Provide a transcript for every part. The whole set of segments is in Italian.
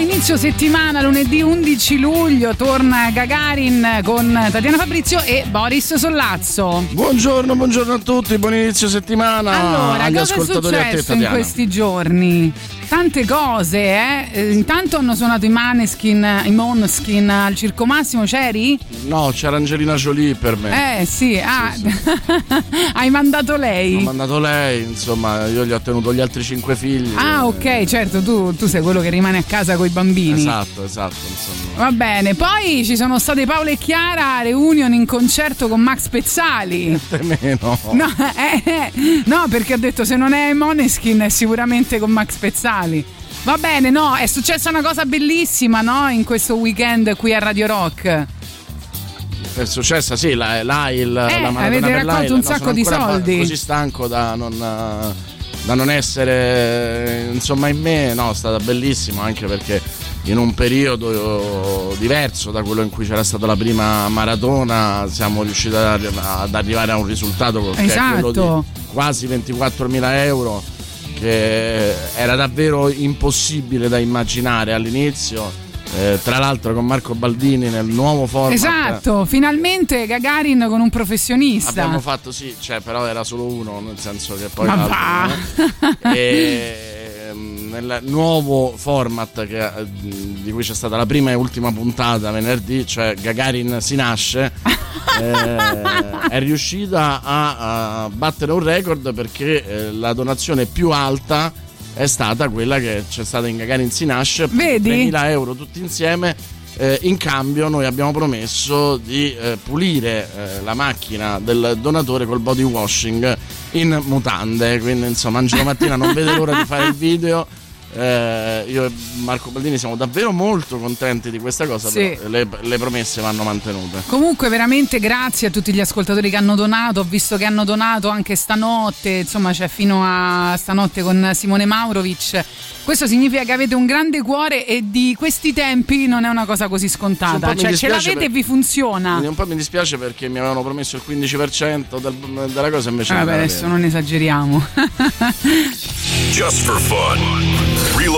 Buon inizio settimana, lunedì 11 luglio torna Gagarin con Tatiana Fabrizio e Boris Sollazzo. Buongiorno, buongiorno a tutti, buon inizio settimana Allora, agli cosa è a te, successo in questi giorni? Tante cose, eh? Eh, Intanto hanno suonato i Maneskin, i Måneskin al Circo Massimo, c'eri? No, c'era Angelina Jolie per me. Eh sì, ah, hai mandato Ho lei. mandato lei, insomma, io gli ho tenuto gli altri cinque figli. Ah, ok, certo, tu, tu sei quello che rimane a casa con i bambini. Esatto, esatto, insomma. Va bene, poi ci sono state Paolo e Chiara reunion in concerto con Max Pezzali. Meno. No, eh, eh, no, perché ho detto se non è Moneskin è sicuramente con Max Pezzali. Va bene, no, è successa una cosa bellissima, no? In questo weekend qui a Radio Rock. È successa, sì, la, l'AIL, la maratona avete raccolto un No, sacco sono di soldi. così stanco da non, eh, da non essere, insomma, in me. No, è stata bellissima anche perché in un periodo diverso da quello in cui c'era stata la prima maratona siamo riusciti ad arri- ad arrivare a un risultato che è quello Esatto. di quasi 24.000 euro che era davvero impossibile da immaginare all'inizio. Eh, tra l'altro con Marco Baldini nel nuovo format Esatto, finalmente Gagarin con un professionista. Abbiamo fatto sì, cioè, però era solo uno, nel senso che poi Ma va. E, nel nuovo format che, eh, di cui c'è stata la prima e ultima puntata venerdì, cioè Gagarin si nasce, eh, è riuscita a, a battere un record perché eh, la donazione più alta è stata quella che c'è stata in Gagarin si nasce, Vedi? 3.000 euro tutti insieme. Eh, in cambio noi abbiamo promesso di eh, pulire eh, la macchina del donatore col body washing in mutande quindi insomma Angelo Mattina non vede l'ora di fare il video Eh, io e Marco Baldini siamo davvero molto contenti di questa cosa Sì. però le, le promesse vanno mantenute Comunque veramente grazie a tutti gli ascoltatori che hanno donato, ho visto che hanno donato anche stanotte, insomma c'è fino a stanotte con Simone Maurovic. Questo significa che avete un grande cuore e di questi tempi non è una cosa così scontata, cioè ce l'avete e per- vi funziona. Un po' mi dispiace perché mi avevano promesso il 15% del- della cosa invece Vabbè, adesso non esageriamo. Just for fun.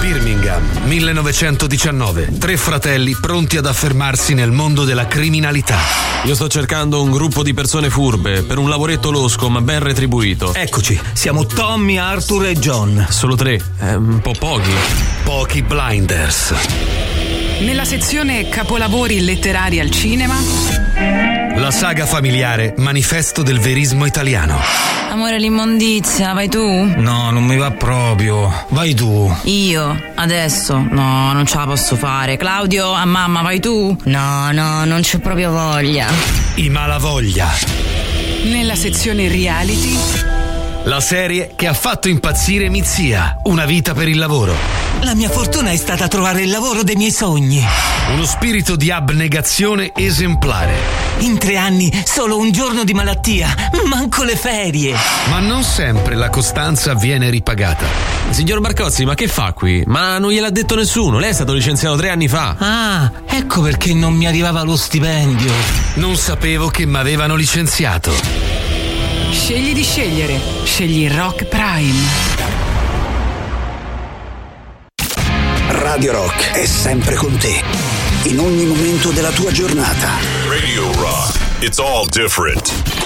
Birmingham, 1919. Tre fratelli pronti ad affermarsi nel mondo della criminalità. Io sto cercando un gruppo di persone furbe per un lavoretto losco ma ben retribuito. Eccoci, siamo Tommy, Arthur e John. Solo tre, è un po' pochi. Pochi blinders. Nella sezione capolavori letterari al cinema. La saga familiare Manifesto del verismo italiano. Amore, l'immondizia, vai tu? No, non mi va proprio. Vai tu. Io? Adesso? No, non ce la posso fare. Claudio, a mamma, vai tu? No, no, non c'ho proprio voglia. I malavoglia. Nella sezione reality. La serie che ha fatto impazzire Mizia. Una vita per il lavoro. La mia fortuna è stata trovare il lavoro dei miei sogni. Uno spirito di abnegazione esemplare. In tre anni, solo un giorno di malattia. Manco le ferie. Ma non sempre la costanza viene ripagata. Signor Barcozzi, ma che fa qui? Ma non gliel'ha detto nessuno, lei è stato licenziato tre anni fa. Ah, ecco perché non mi arrivava lo stipendio. Non sapevo che mi avevano licenziato. Scegli di scegliere. Scegli Rock Prime. Radio Rock è sempre con te. In ogni momento della tua giornata. Radio Rock. It's all different.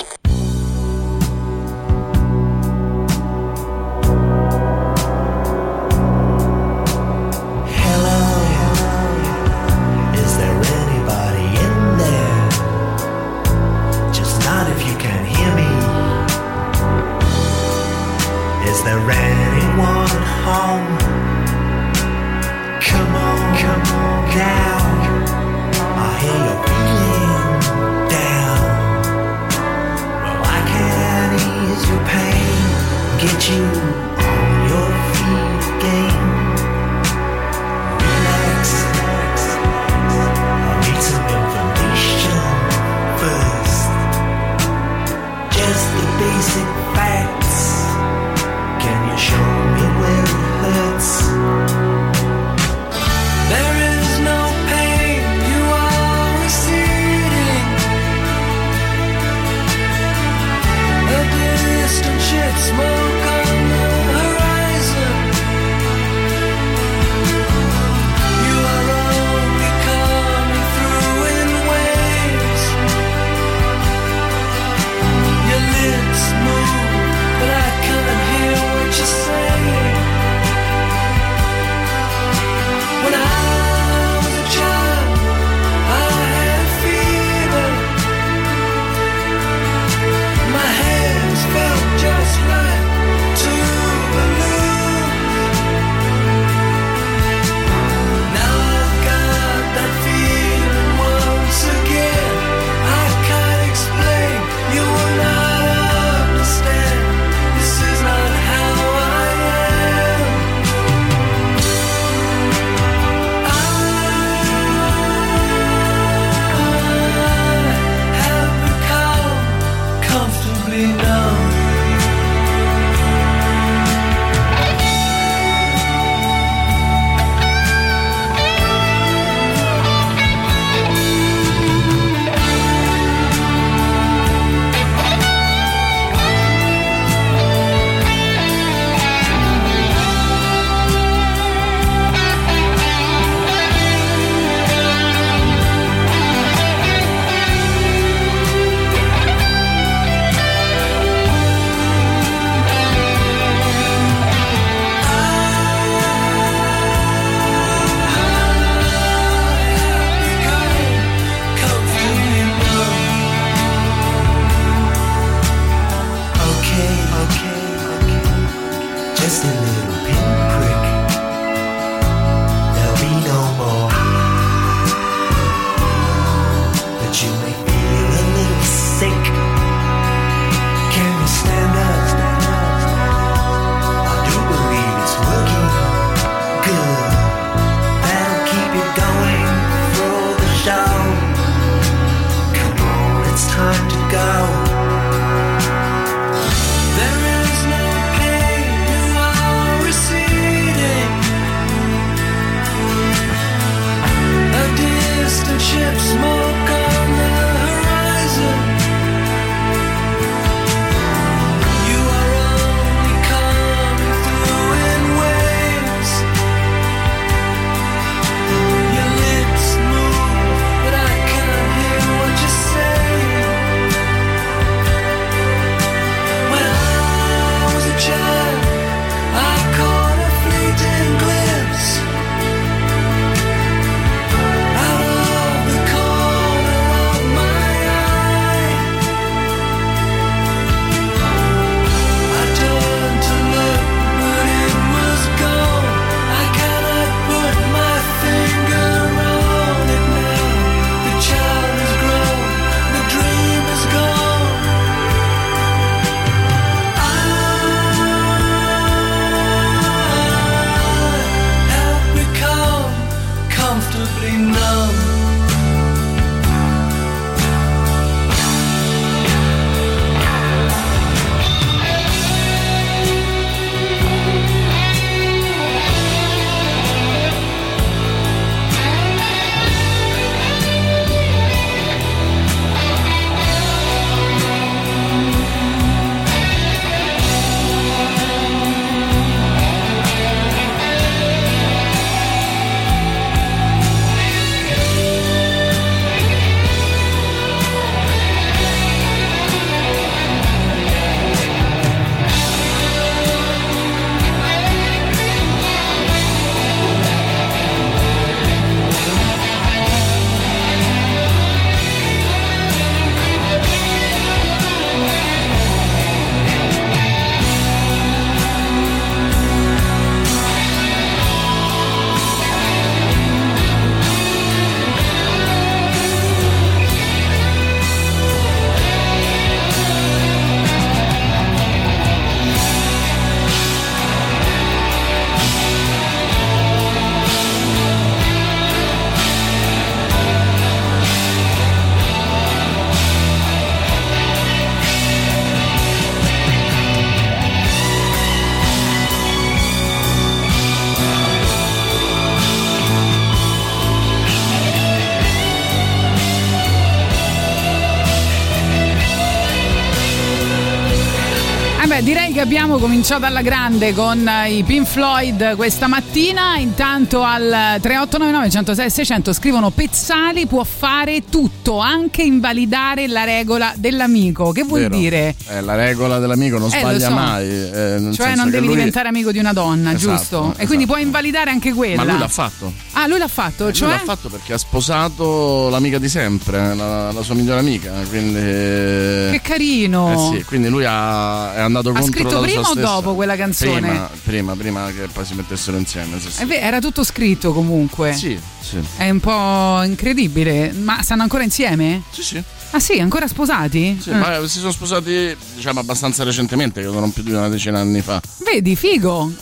Cominciato alla grande con i Pink Floyd questa mattina. Intanto al 3899 106 600 scrivono Pezzali può fare tutto, anche invalidare la regola dell'amico. Che vuol Vero. dire? Eh, la regola dell'amico non Eh, sbaglia so. mai. eh, Cioè non devi lui- diventare amico di una donna, Esatto, giusto? E quindi puoi invalidare anche quella. Ma lui l'ha fatto. Ah, lui l'ha fatto, Lui cioè l'ha fatto perché ha sposato l'amica di sempre, la, la sua migliore amica. Quindi. Che carino. Eh sì, quindi lui ha, è andato Ha contro scritto la prima sua o stessa- dopo quella canzone? Prima, prima, prima che poi si mettessero insieme. Sì, sì. Eh beh, era tutto scritto comunque. Sì, sì. È un po' incredibile. Ma stanno ancora insieme? Sì, sì. Ah sì, ancora sposati? Sì, Eh. ma si sono sposati diciamo abbastanza recentemente, credo non più di una decina di anni fa. Vedi, figo.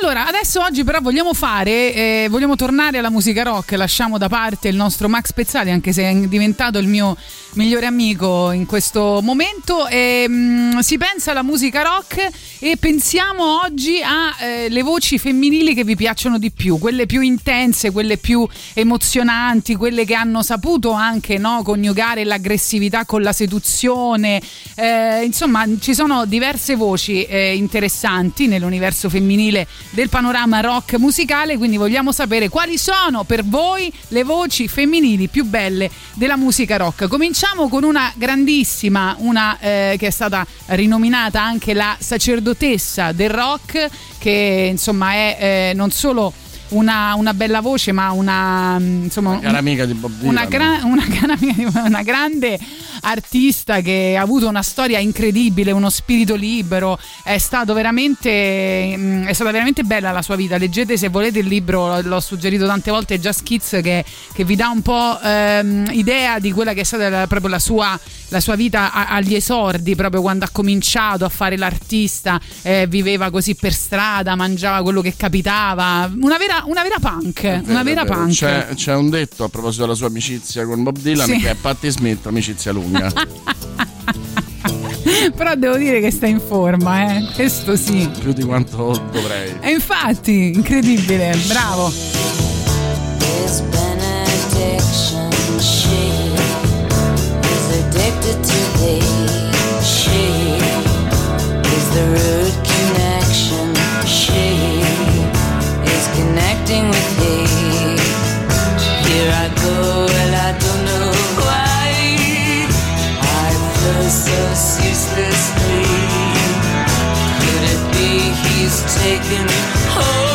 Allora, adesso oggi però vogliamo fare, eh, vogliamo tornare alla musica rock, lasciamo da parte il nostro Max Pezzali, anche se è diventato il mio migliore amico in questo momento. E, mm, si pensa alla musica rock e pensiamo oggi alle voci femminili che vi piacciono di più, quelle più intense, quelle più emozionanti, quelle che hanno saputo anche no, coniugare l'aggressività con la seduzione. Eh, insomma, ci sono diverse voci eh, interessanti nell'universo femminile del panorama rock musicale, quindi vogliamo sapere quali sono per voi le voci femminili più belle della musica rock. Cominciamo con una grandissima, una eh, che è stata rinominata anche la sacerdotessa del rock, che insomma è eh, non solo una, una bella voce, ma una mm, insomma Cara amica di Bob Dylan. una, gra- una cara amica di- una grande artista che ha avuto una storia incredibile, uno spirito libero, è, stato veramente, mm, è stata veramente bella la sua vita. Leggete se volete il libro, l'ho suggerito tante volte, Just Kids, che, che vi dà un po' ehm, idea di quella che è stata la- proprio la sua, la sua vita a- agli esordi, proprio quando ha cominciato a fare l'artista, eh, viveva così per strada, mangiava quello che capitava, una vera, una vera punk, vero, una vera punk. C'è, c'è un detto a proposito della sua amicizia con Bob Dylan Sì. che è Patti Smith, amicizia lunga. Però devo dire che sta in forma, eh. Questo sì. Più di quanto dovrei. E infatti, incredibile, bravo. His benediction, she is addicted to thee. She is the root taking hold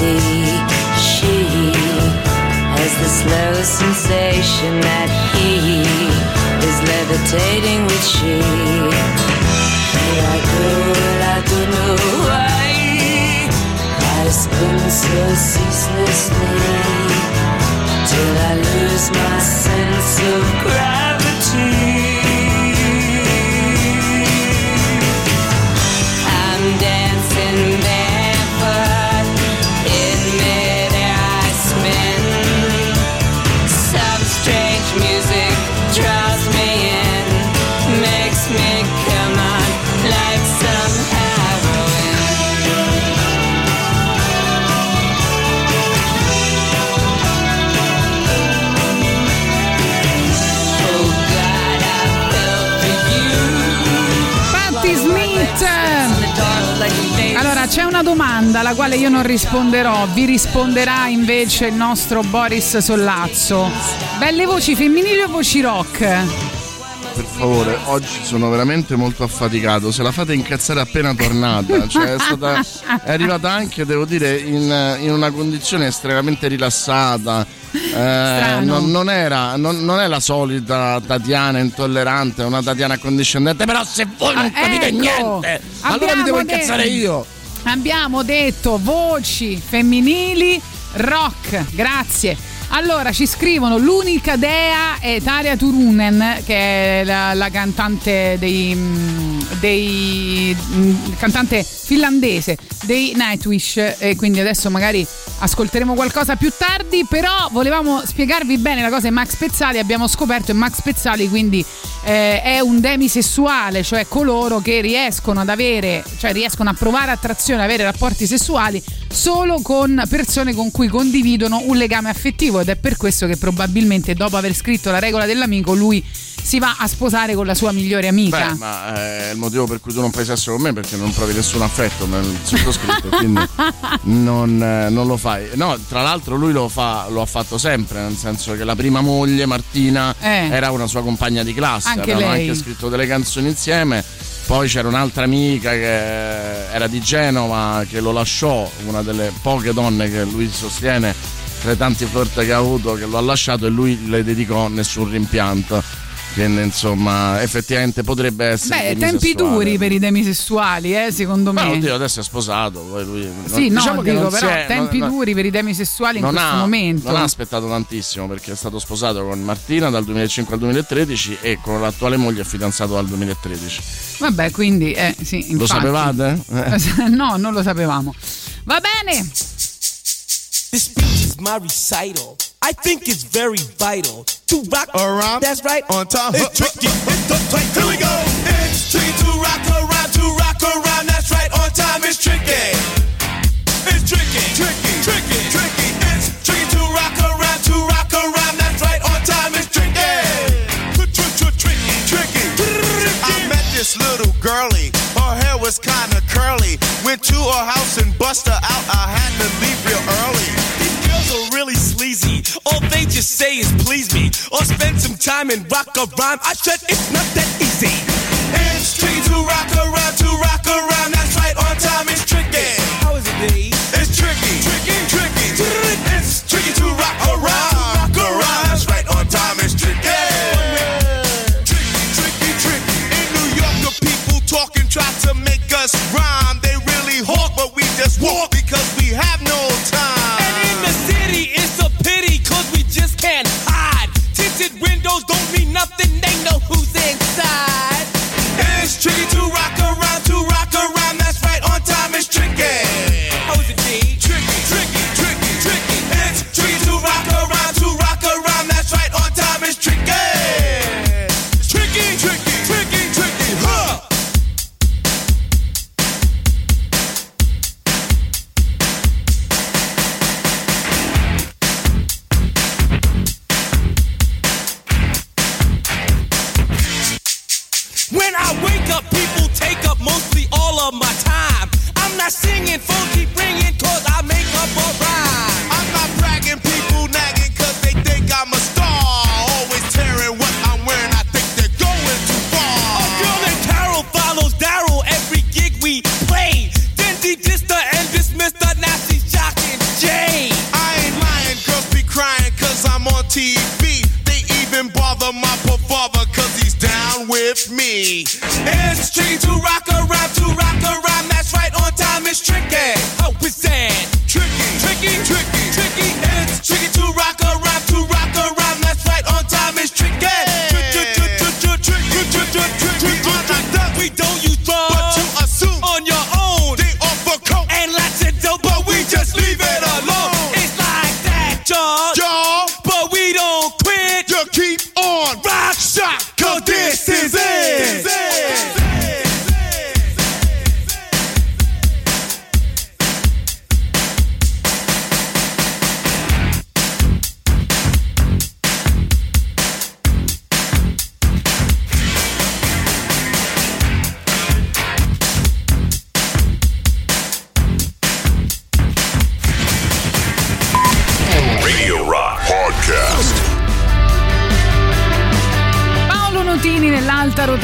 thee. She has the slow sensation that he is levitating with she. Here I and I don't know why. I spin so ceaselessly till I lose my sense of gravity. Allora, c'è una domanda alla quale io non risponderò, vi risponderà invece il nostro Boris Sollazzo. Belle voci femminili o voci rock? Per favore, oggi sono veramente molto affaticato. Se la fate incazzare appena tornata, cioè è, stata, è arrivata anche, devo dire, in, in una condizione estremamente rilassata. Eh, non, non era, non, non è la solita Tatiana intollerante, una Tatiana accondiscendente. Però se voi non Ah, capite ecco, niente, allora mi devo incazzare detto- io. Abbiamo detto voci femminili rock, grazie. Allora ci scrivono l'unica dea è Taria Turunen che è la, la cantante dei, mm, dei mm, cantante finlandese dei Nightwish e quindi adesso magari ascolteremo qualcosa più tardi però volevamo spiegarvi bene la cosa di Max Pezzali abbiamo scoperto che Max Pezzali quindi eh, è un demisessuale cioè coloro che riescono ad avere cioè riescono a provare attrazione avere rapporti sessuali solo con persone con cui condividono un legame affettivo ed è per questo che probabilmente dopo aver scritto la regola dell'amico lui si va a sposare con la sua migliore amica Beh, ma eh, è il motivo per cui tu non fai sesso con me perché non provi nessun affetto nel sottoscritto, quindi non, eh, non lo fai. No, tra l'altro lui lo, fa, lo ha fatto sempre, nel senso che la prima moglie, Martina, Eh. era una sua compagna di classe, Anche avevano lei. anche scritto delle canzoni insieme. Poi c'era un'altra amica che era di Genova che lo lasciò, una delle poche donne che lui sostiene tra i tanti flirt che ha avuto che lo ha lasciato e lui le dedicò nessun rimpianto. Che insomma effettivamente potrebbe essere. Beh, tempi duri per i demisessuali, eh, secondo me. Ma oddio, adesso è sposato. Poi lui, sì, no, diciamo che dico non però è- tempi non- duri per i demisessuali in non questo ha, momento. non ha aspettato tantissimo perché è stato sposato con Martina dal 2005 al 2013 e con l'attuale moglie è fidanzato dal 2013. Vabbè, quindi, eh, sì, Lo sapevate? Eh. no, non lo sapevamo. Va bene. This speech is my recital. I think it's very vital to rock around. That's right. On time. It's tricky. It's the play. Here we go. It's tricky to rock around. To rock around. That's right. On time. It's tricky. It's tricky. Tricky. Tricky. Tricky. It's tricky to rock around. To rock around. That's right. On time. It's tricky. Tricky. Tricky. I met this little girlie. Her hair was kinda curly. Went to her house and bust her out. I had to leave real early. These really sleazy. All they just say is please me or spend some time and rock a rhyme. I said it's not that easy. It's tricky to rock around, to rock around. That's right, on time with me. It's tricky to rock a rhyme, to rock a rhyme. That's right on time. It's tricky. How is that? Tricky, tricky, tricky, tricky. It's tricky to rock a rhyme, to rock a rhyme. That's right on time. It's tricky. We don't use drugs, but you assume on your own. They offer coke and lots of dope, but we just leave it alone. It's like that, y'all, but we don't quit. You keep on. Right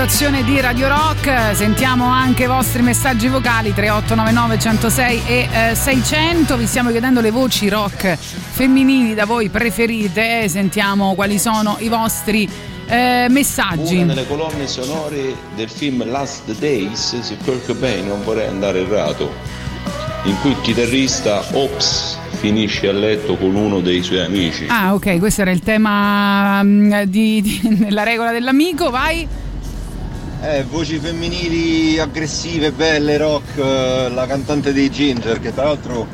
rotazione di Radio Rock, sentiamo anche i vostri messaggi vocali 3899 106 e eh, 600, vi stiamo chiedendo le voci rock femminili da voi preferite, sentiamo quali sono i vostri eh, messaggi. Una delle colonne sonore del film Last Days su Kurt Cobain, non vorrei andare errato, in cui il chitarrista Ops finisce a letto con uno dei suoi amici. Ah ok, questo era il tema mm, di, di- della regola dell'amico, vai. Eh, voci femminili aggressive, belle, rock, eh, la cantante dei Ginger, che tra l'altro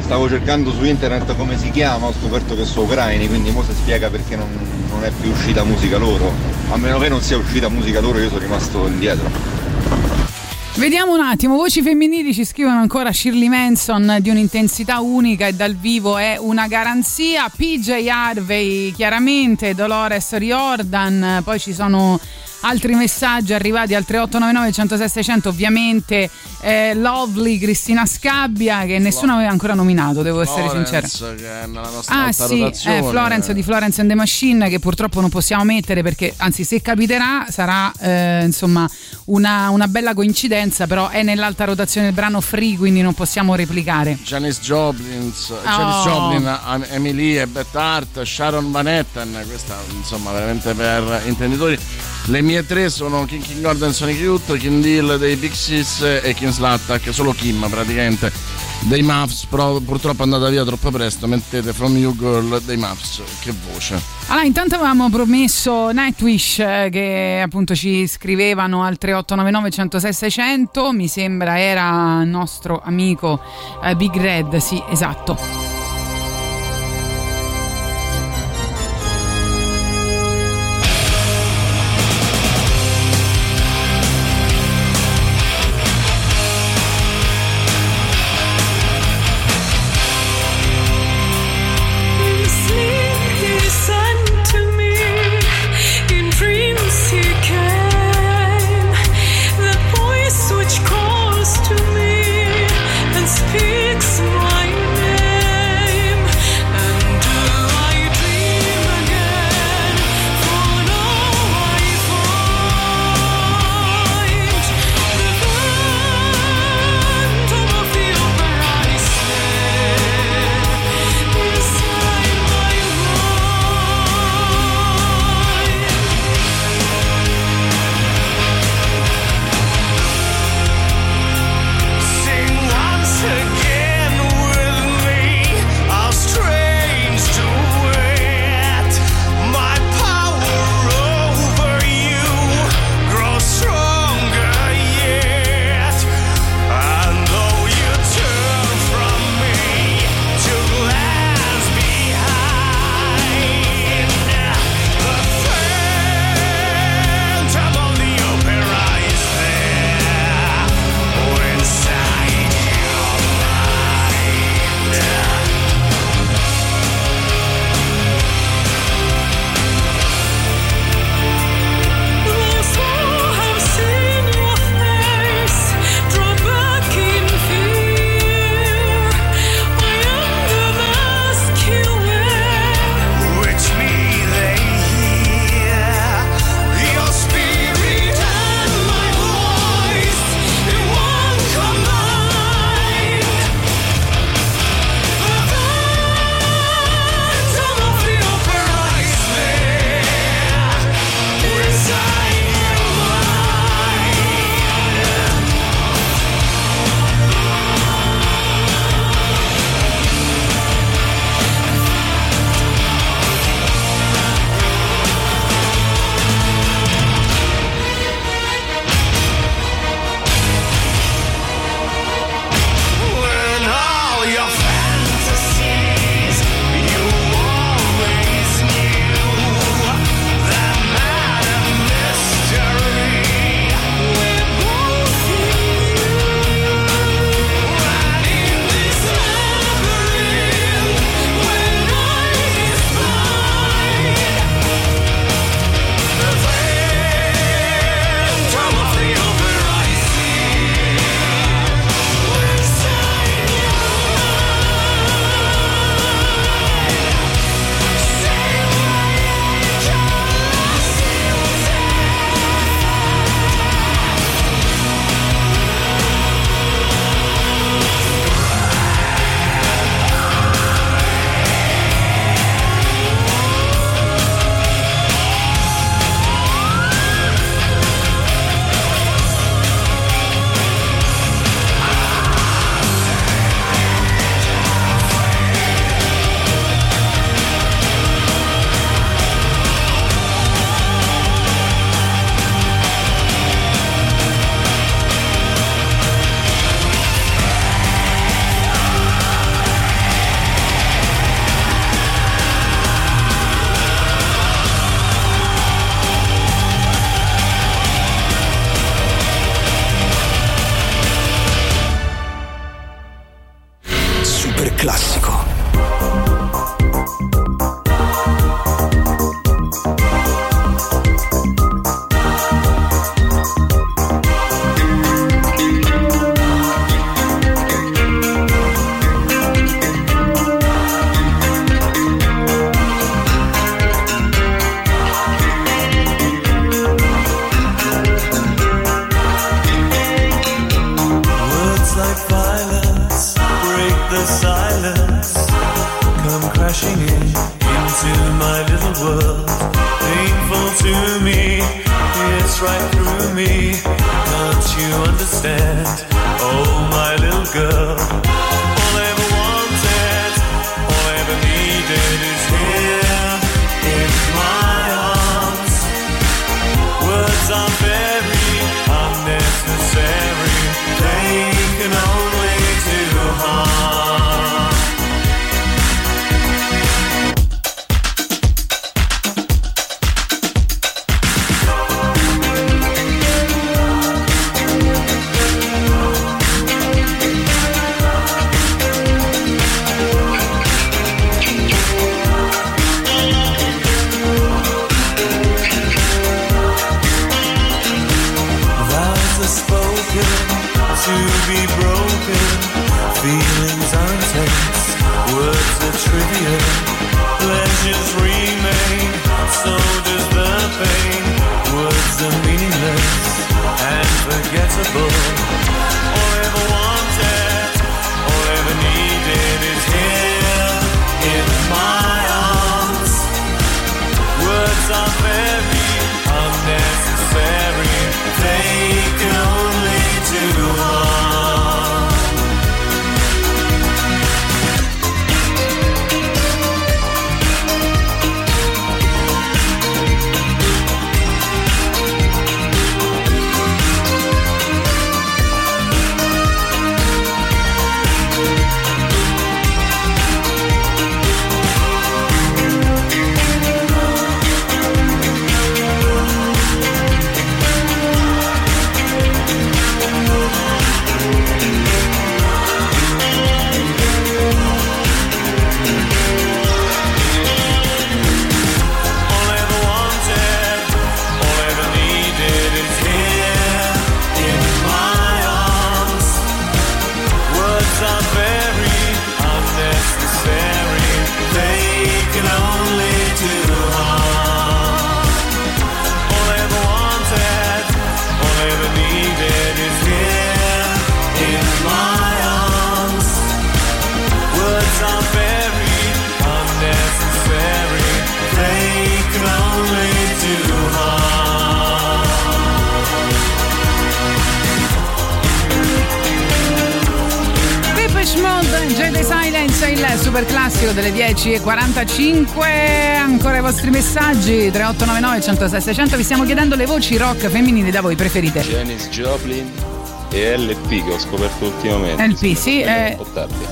stavo cercando su internet come si chiama, ho scoperto che sono ucraini, quindi mo si spiega perché non, non è più uscita musica loro. A meno che non sia uscita musica loro, io sono rimasto indietro. Vediamo un attimo, voci femminili ci scrivono ancora Shirley Manson di un'intensità unica e dal vivo è una garanzia, PJ Harvey chiaramente, Dolores Riordan, poi ci sono altri messaggi arrivati al 3899 106 600 ovviamente eh, Lovely Cristina Scabbia che nessuno aveva ancora nominato devo essere sincera Florence, che è nella nostra Ah sì, eh, Florence di Florence and the Machine che purtroppo non possiamo mettere perché anzi se capiterà sarà eh, insomma una, una bella coincidenza però è nell'alta rotazione del brano Free quindi non possiamo replicare. Janis Joplin, Janis Joplin, Am- Emily e Beth Hart, Sharon Van Etten, questa insomma veramente per intenditori. Le mie tre sono King, King Gordon, Sonic Youth, Kim Deal dei Pixies e Kim Slattack, solo Kim praticamente dei Muffs, però purtroppo è andata via troppo presto, mettete From You Girl dei Muffs, che voce. Allora, intanto avevamo promesso Nightwish eh, che appunto ci scrivevano al 3899 106 600, mi sembra era nostro amico eh, Big Red, sì, esatto. 11.45 ancora i vostri messaggi 3899 106 600 vi stiamo chiedendo le voci rock femminili da voi preferite? Janice Joplin e LP che ho scoperto ultimamente LP sì eh,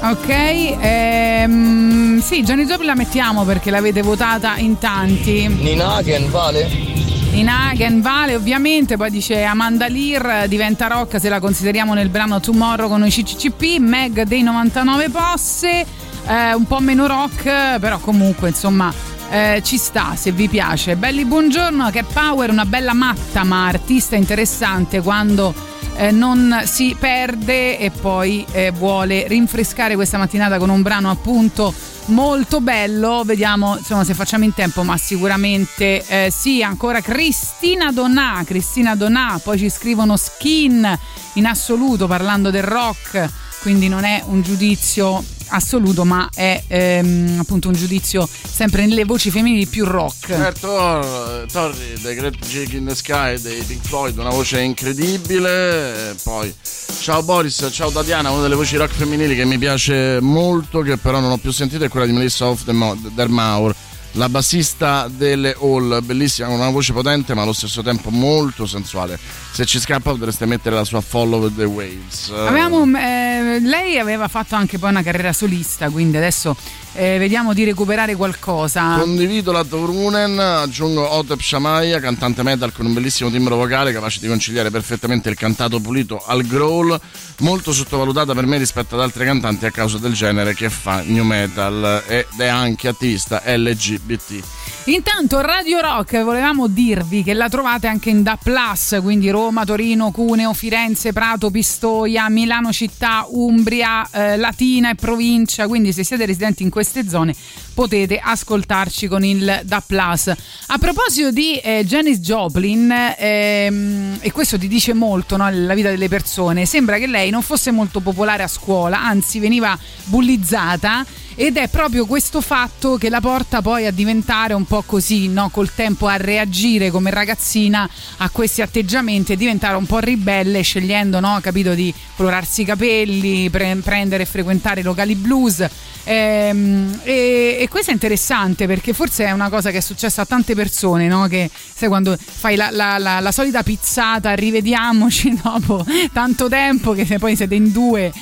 ok ehm, sì Janice Joplin la mettiamo perché l'avete votata in tanti. Nina Hagen vale? Nina Hagen vale ovviamente, poi dice Amanda Lear diventa rock se la consideriamo nel brano Tomorrow con i CCCP, Meg dei 99 Posse, eh, un po' meno rock, però comunque insomma eh, ci sta se vi piace. Belli buongiorno, che Power, una bella matta ma artista interessante quando eh, non si perde e poi eh, vuole rinfrescare questa mattinata con un brano appunto molto bello vediamo insomma se facciamo in tempo ma sicuramente eh, sì ancora Cristina Donà Cristina Donà poi ci scrivono skin in assoluto parlando del rock quindi non è un giudizio assoluto ma è ehm, appunto un giudizio sempre nelle voci femminili più rock Certo, Torri, The Great Jig in the Sky dei Pink Floyd, una voce incredibile. Poi, ciao Boris, ciao Tatiana, una delle voci rock femminili che mi piace molto, che però non ho più sentito, è quella di Melissa of the Mo- Maur, la bassista delle Hall, bellissima, con una voce potente ma allo stesso tempo molto sensuale. Se ci scappa potreste mettere la sua Follow the Waves. Avevamo, eh, lei aveva fatto anche poi una carriera solista, quindi adesso eh, vediamo di recuperare qualcosa. Condivido la Torunen, aggiungo Otep Shamaya, cantante metal con un bellissimo timbro vocale capace di conciliare perfettamente il cantato pulito al growl, molto sottovalutata per me rispetto ad altre cantanti a causa del genere che fa new metal ed è anche attivista LGBT. BT. Intanto Radio Rock volevamo dirvi che la trovate anche in Da Plus, quindi Roma, Torino, Cuneo, Firenze, Prato, Pistoia, Milano città, Umbria, eh, Latina e provincia, quindi se siete residenti in queste zone potete ascoltarci con il Da Plus. A proposito di eh, Janis Joplin, ehm, e questo ti dice molto no, vita delle persone, sembra che lei non fosse molto popolare a scuola, anzi veniva bullizzata ed è proprio questo fatto che la porta poi a diventare un po' così, no? col tempo a reagire come ragazzina a questi atteggiamenti e diventare un po' ribelle scegliendo, no? capito, di colorarsi i capelli, pre- prendere e frequentare i locali blues. Ehm, e, e questo è interessante perché forse è una cosa che è successa a tante persone, no? che sai quando fai la, la- la- la solita pizzata, rivediamoci dopo tanto tempo che se poi siete in due,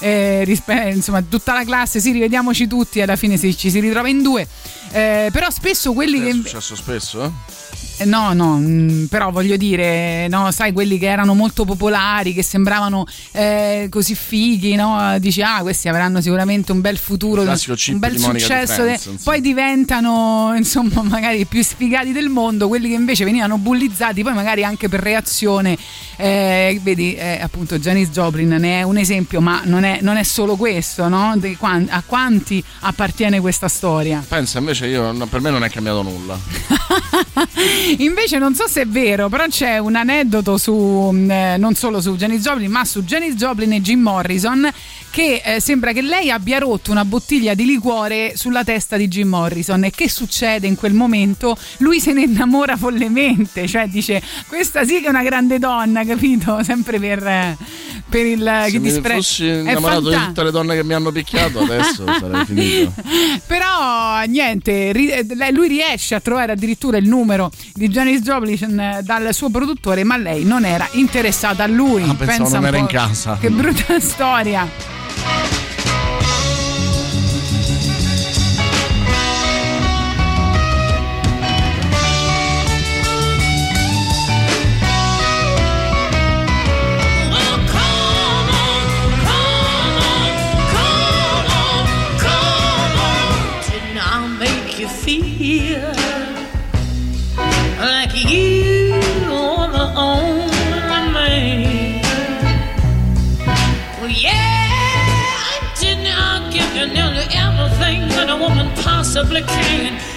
eh, rispe- insomma tutta la classe, sì rivediamoci tutti alla fine si- ci si ritrova in due. Eh, però spesso quelli È che... successo spesso? Eh, No, no, mm, però voglio dire, no, sai, quelli che erano molto popolari, che sembravano eh, così fighi, no? Dici, ah, questi avranno sicuramente un bel futuro, un bel Monica Di successo. Friends, poi diventano, insomma, magari i più sfigati del mondo, quelli che invece venivano bullizzati, poi magari anche per reazione. eh, vedi, eh, appunto, Janis Joplin ne è un esempio, ma non è, non è solo questo, no? Di quan- a quanti appartiene questa storia? Pensa, invece io, per me non è cambiato nulla. Invece non so se è vero, però c'è un aneddoto su mh, eh, non solo su Janis Joplin, ma su Janis Joplin e Jim Morrison che eh, sembra che lei abbia rotto una bottiglia di liquore sulla testa di Jim Morrison e che succede in quel momento? Lui se ne innamora follemente, cioè dice "Questa sì che è una grande donna", capito? Sempre per eh, per il Se che mi dispre- fossi innamorato di tutte le donne che mi hanno picchiato, adesso sarei finito. Però niente, ri- eh, lui riesce a trovare addirittura il numero di Janis Joplin eh, dal suo produttore, ma lei non era interessata a lui. Ah, pensavo Pensa non era in casa. Che brutta storia. Thanks. supplicating.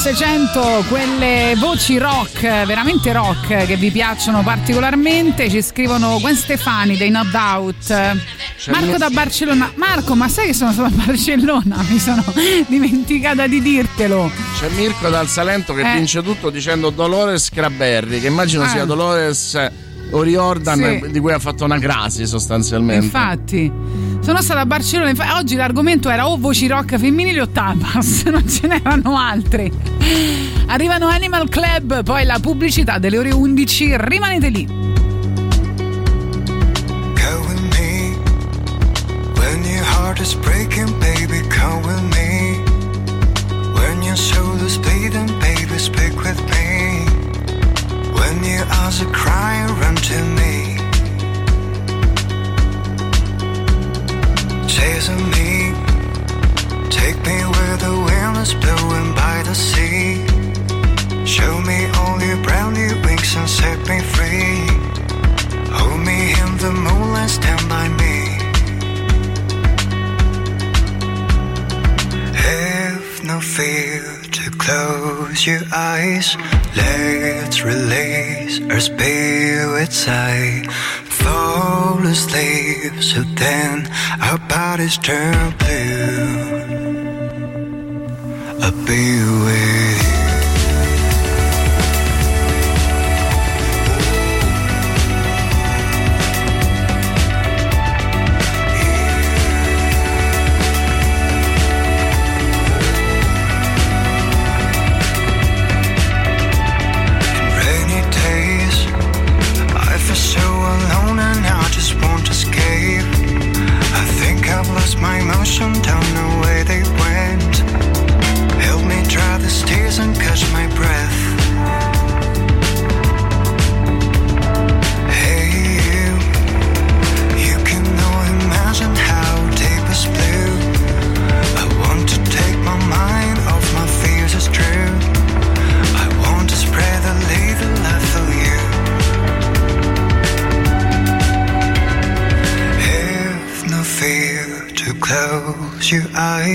600 quelle voci rock, veramente rock che vi piacciono particolarmente. Ci scrivono Gwen Stefani dei No Doubt. Marco da Barcellona. Marco, ma sai che sono stata a Barcellona? Mi sono dimenticata di dirtelo. C'è Mirko dal Salento che Eh. vince tutto dicendo Dolores Craberri, che immagino Eh. sia Dolores O'Riordan, Sì. di cui ha fatto una crasi sostanzialmente. Infatti, sono stata a Barcellona. infa- oggi l'argomento era o voci rock femminili o tapas, non ce n'erano altri. Arrivano Animal Club, poi la pubblicità delle ore 11. Rimanete lì. Come with me when your heart is breaking, baby. Come with me when eyes are crying. Run to me, me. Take me where the wind is blowing by the sea. Show me all your brown new wings and set me free. Hold me in the by me. Have no fear close your eyes. Let's release our spirits high. Fall asleep, so then our bodies turn blue. I'll be with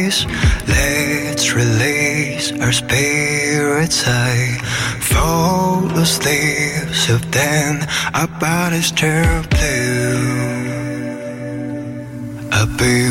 eyes. Let's release our spirits high. Fall asleep, so then our bodies turn blue. I'll be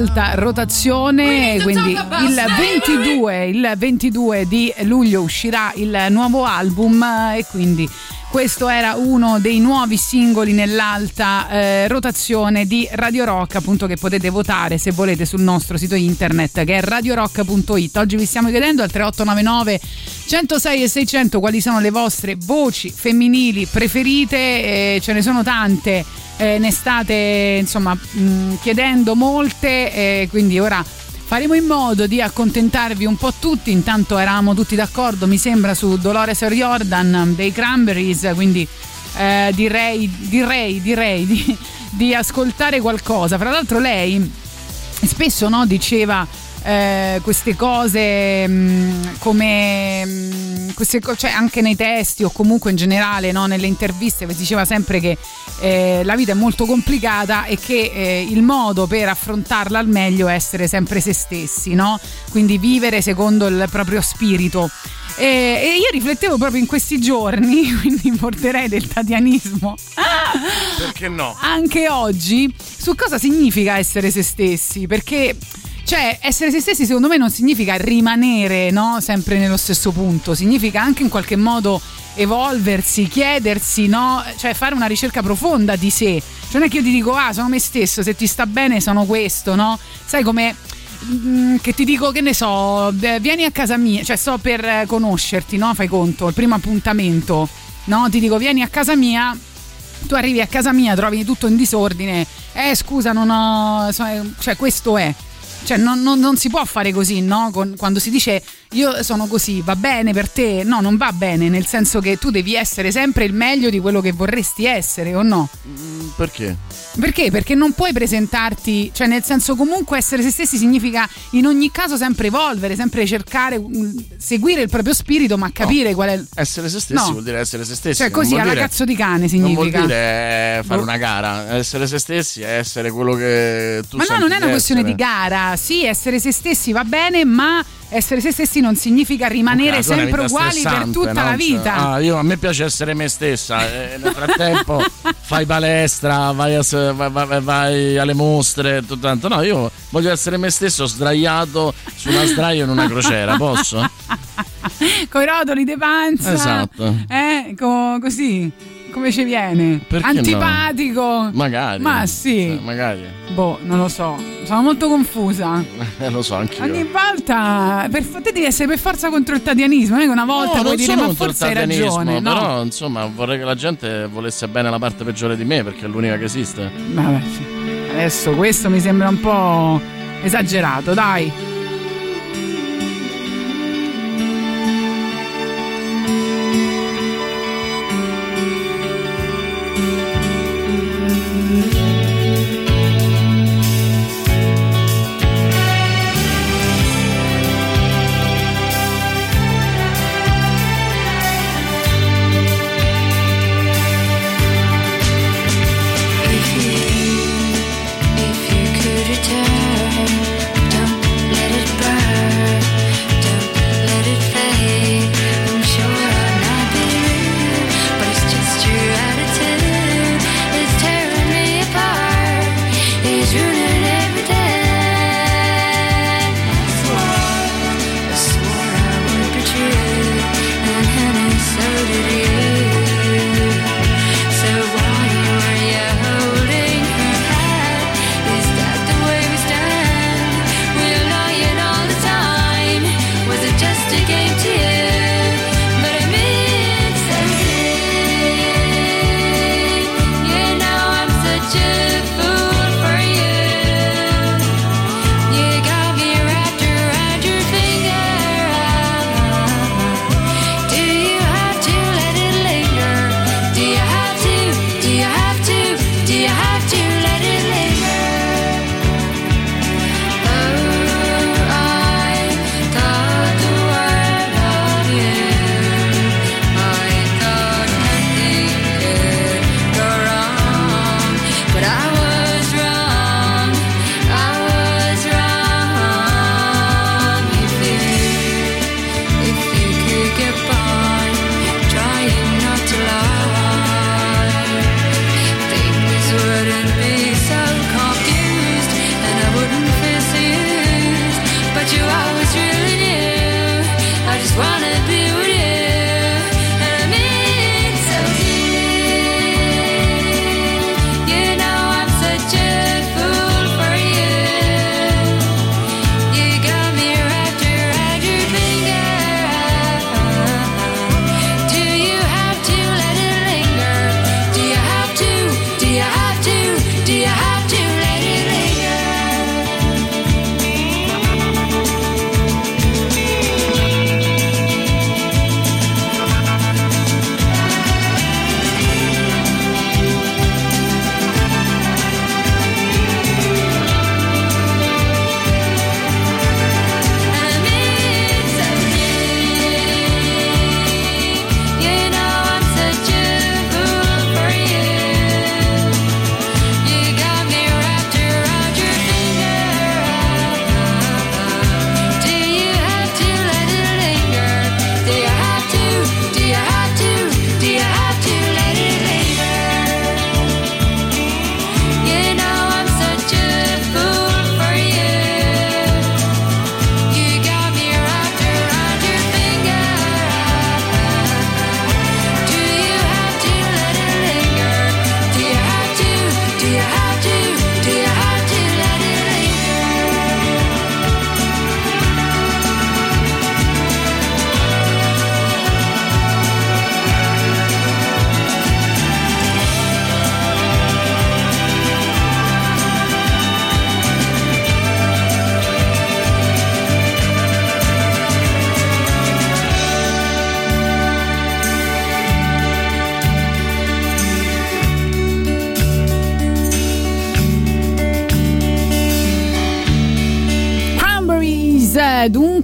alta rotazione, quindi il 22, il 22 di luglio uscirà il nuovo album eh, e quindi questo era uno dei nuovi singoli nell'alta eh, rotazione di Radio Rock, appunto che potete votare se volete sul nostro sito internet che è radiorock.it. Oggi vi stiamo chiedendo al 3899 106 e 600 quali sono le vostre voci femminili preferite, eh, ce ne sono tante, eh, ne state insomma mh, chiedendo molte, eh, quindi ora faremo in modo di accontentarvi un po' tutti, intanto eravamo tutti d'accordo mi sembra su Dolores O'Riordan dei Cranberries, quindi eh, direi, direi, direi di, di ascoltare qualcosa. Fra l'altro lei spesso no, diceva eh, queste cose mh, come mh, queste co- cioè anche nei testi o comunque in generale no, nelle interviste si diceva sempre che eh, la vita è molto complicata e che eh, il modo per affrontarla al meglio è essere sempre se stessi, no? quindi vivere secondo il proprio spirito. E, e io riflettevo proprio in questi giorni, quindi porterei del tatianismo Perché no? anche oggi su cosa significa essere se stessi, perché cioè essere se stessi secondo me non significa rimanere no? sempre nello stesso punto, significa anche in qualche modo evolversi, chiedersi, no? cioè fare una ricerca profonda di sé. Cioè non è che io ti dico ah sono me stesso, se ti sta bene sono questo, no? Sai come mm, che ti dico che ne so, eh, vieni a casa mia, cioè sto per eh, conoscerti, no? Fai conto, il primo appuntamento, no? Ti dico vieni a casa mia, tu arrivi a casa mia, trovi tutto in disordine, eh scusa non ho, so- cioè questo è. Cioè non, non- non si può fare così, no? Con- quando si dice io sono così, va bene per te? No, non va bene, nel senso che tu devi essere sempre il meglio di quello che vorresti essere, o no? Perché? Perché? Perché non puoi presentarti, cioè nel senso comunque essere se stessi significa in ogni caso sempre evolvere, sempre cercare, mm, seguire il proprio spirito, ma capire qual è il... Essere se stessi No. vuol dire essere se stessi. Cioè non così alla dire- cazzo di cane Non significa. vuol dire fare una gara. Essere se stessi è essere quello che tu Ma no, non è una di questione essere. di gara. Sì, essere se stessi va bene, ma essere se stessi non significa rimanere Ok, tu hai una sempre uguali per tutta no? la Cioè, vita. ah, io, a me piace essere me stessa. e nel frattempo fai palestra, vai, a vai- vai- alle mostre. tutto tanto. No, io voglio essere me stesso sdraiato su una sdraio in una crociera. Posso? Con i rotoli di panza. Esatto. Eh, co- così. Come ci viene? Perché no? Antipatico. Magari. Ma sì. Eh, Magari. Boh, non lo so. Sono molto confusa. Lo so anche Ogni volta per, te devi essere per forza contro il tatianismo, non è che una volta No, puoi dire ma forse hai ragione, no? Però, insomma, vorrei che la gente volesse bene la parte peggiore di me, perché è l'unica che esiste. Vabbè. Adesso questo mi sembra un po' esagerato, dai.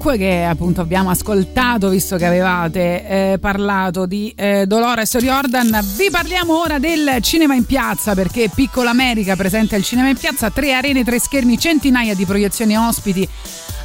Dunque, che appunto abbiamo ascoltato visto che avevate eh, parlato di eh, Dolores Riordan. Vi parliamo ora del cinema in piazza perché Piccola America presenta il cinema in piazza, tre arene, tre schermi, centinaia di proiezioni ospiti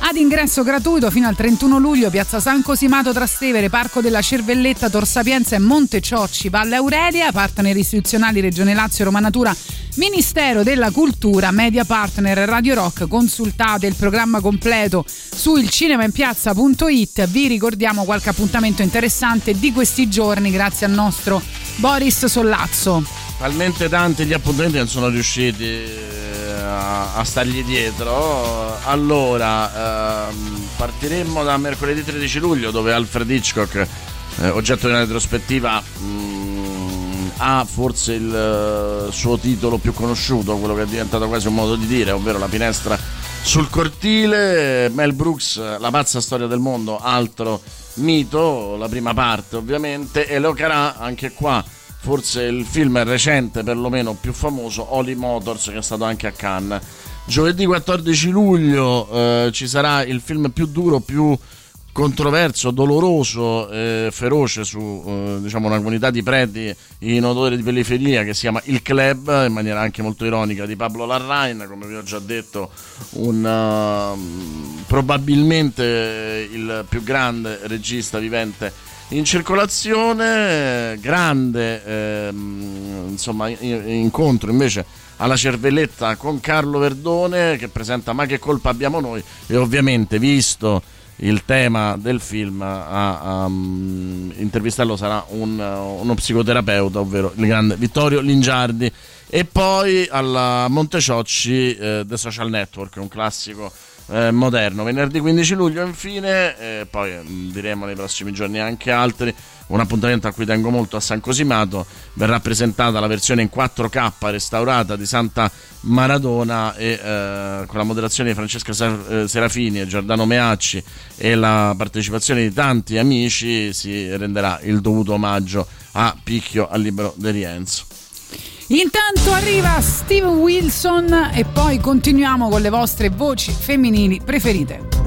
ad ingresso gratuito fino al 31 luglio, Piazza San Cosimato Trastevere, Parco della Cervelletta, Tor Sapienza e Monte Ciocci, Valle Aurelia, partner istituzionali Regione Lazio, Roma Natura, Ministero della Cultura, Media Partner, Radio Rock, consultate il programma completo su ilcinemainpiazza.it, vi ricordiamo qualche appuntamento interessante di questi giorni grazie al nostro Boris Sollazzo. Talmente tanti gli appuntamenti non sono riusciti eh, a, stargli dietro. Allora, ehm, partiremmo da mercoledì 13 luglio dove Alfred Hitchcock, eh, oggetto di una retrospettiva, mm, ha forse il eh, suo titolo più conosciuto, quello che è diventato quasi un modo di dire, ovvero La finestra sul cortile. Mel Brooks, La pazza storia del mondo, altro mito, la prima parte ovviamente, e Leo Carà anche qua forse il film recente perlomeno più famoso Holy Motors che è stato anche a Cannes giovedì 14 luglio eh, ci sarà il film più duro più controverso, doloroso, eh, feroce su eh, diciamo una comunità di preti in odore di periferia che si chiama Il Club, in maniera anche molto ironica, di Pablo Larrain, come vi ho già detto, un, uh, probabilmente il più grande regista vivente in circolazione, grande ehm, insomma, incontro invece alla cervelletta con Carlo Verdone che presenta Ma che colpa abbiamo noi e ovviamente visto il tema del film a, um, intervistarlo sarà un, uno psicoterapeuta ovvero il grande Vittorio Lingiardi e poi alla Monteciocci eh, The Social Network un classico eh, moderno. Venerdì 15 luglio, infine, eh, poi mh, diremo nei prossimi giorni anche altri. Un appuntamento a cui tengo molto a San Cosimato. Verrà presentata la versione in 4K restaurata di Santa Maradona e eh, con la moderazione di Francesca Ser- Serafini e Giordano Meacci e la partecipazione di tanti amici si renderà il dovuto omaggio a Picchio al libro di Rienzo. Intanto arriva Steven Wilson e poi continuiamo con le vostre voci femminili preferite.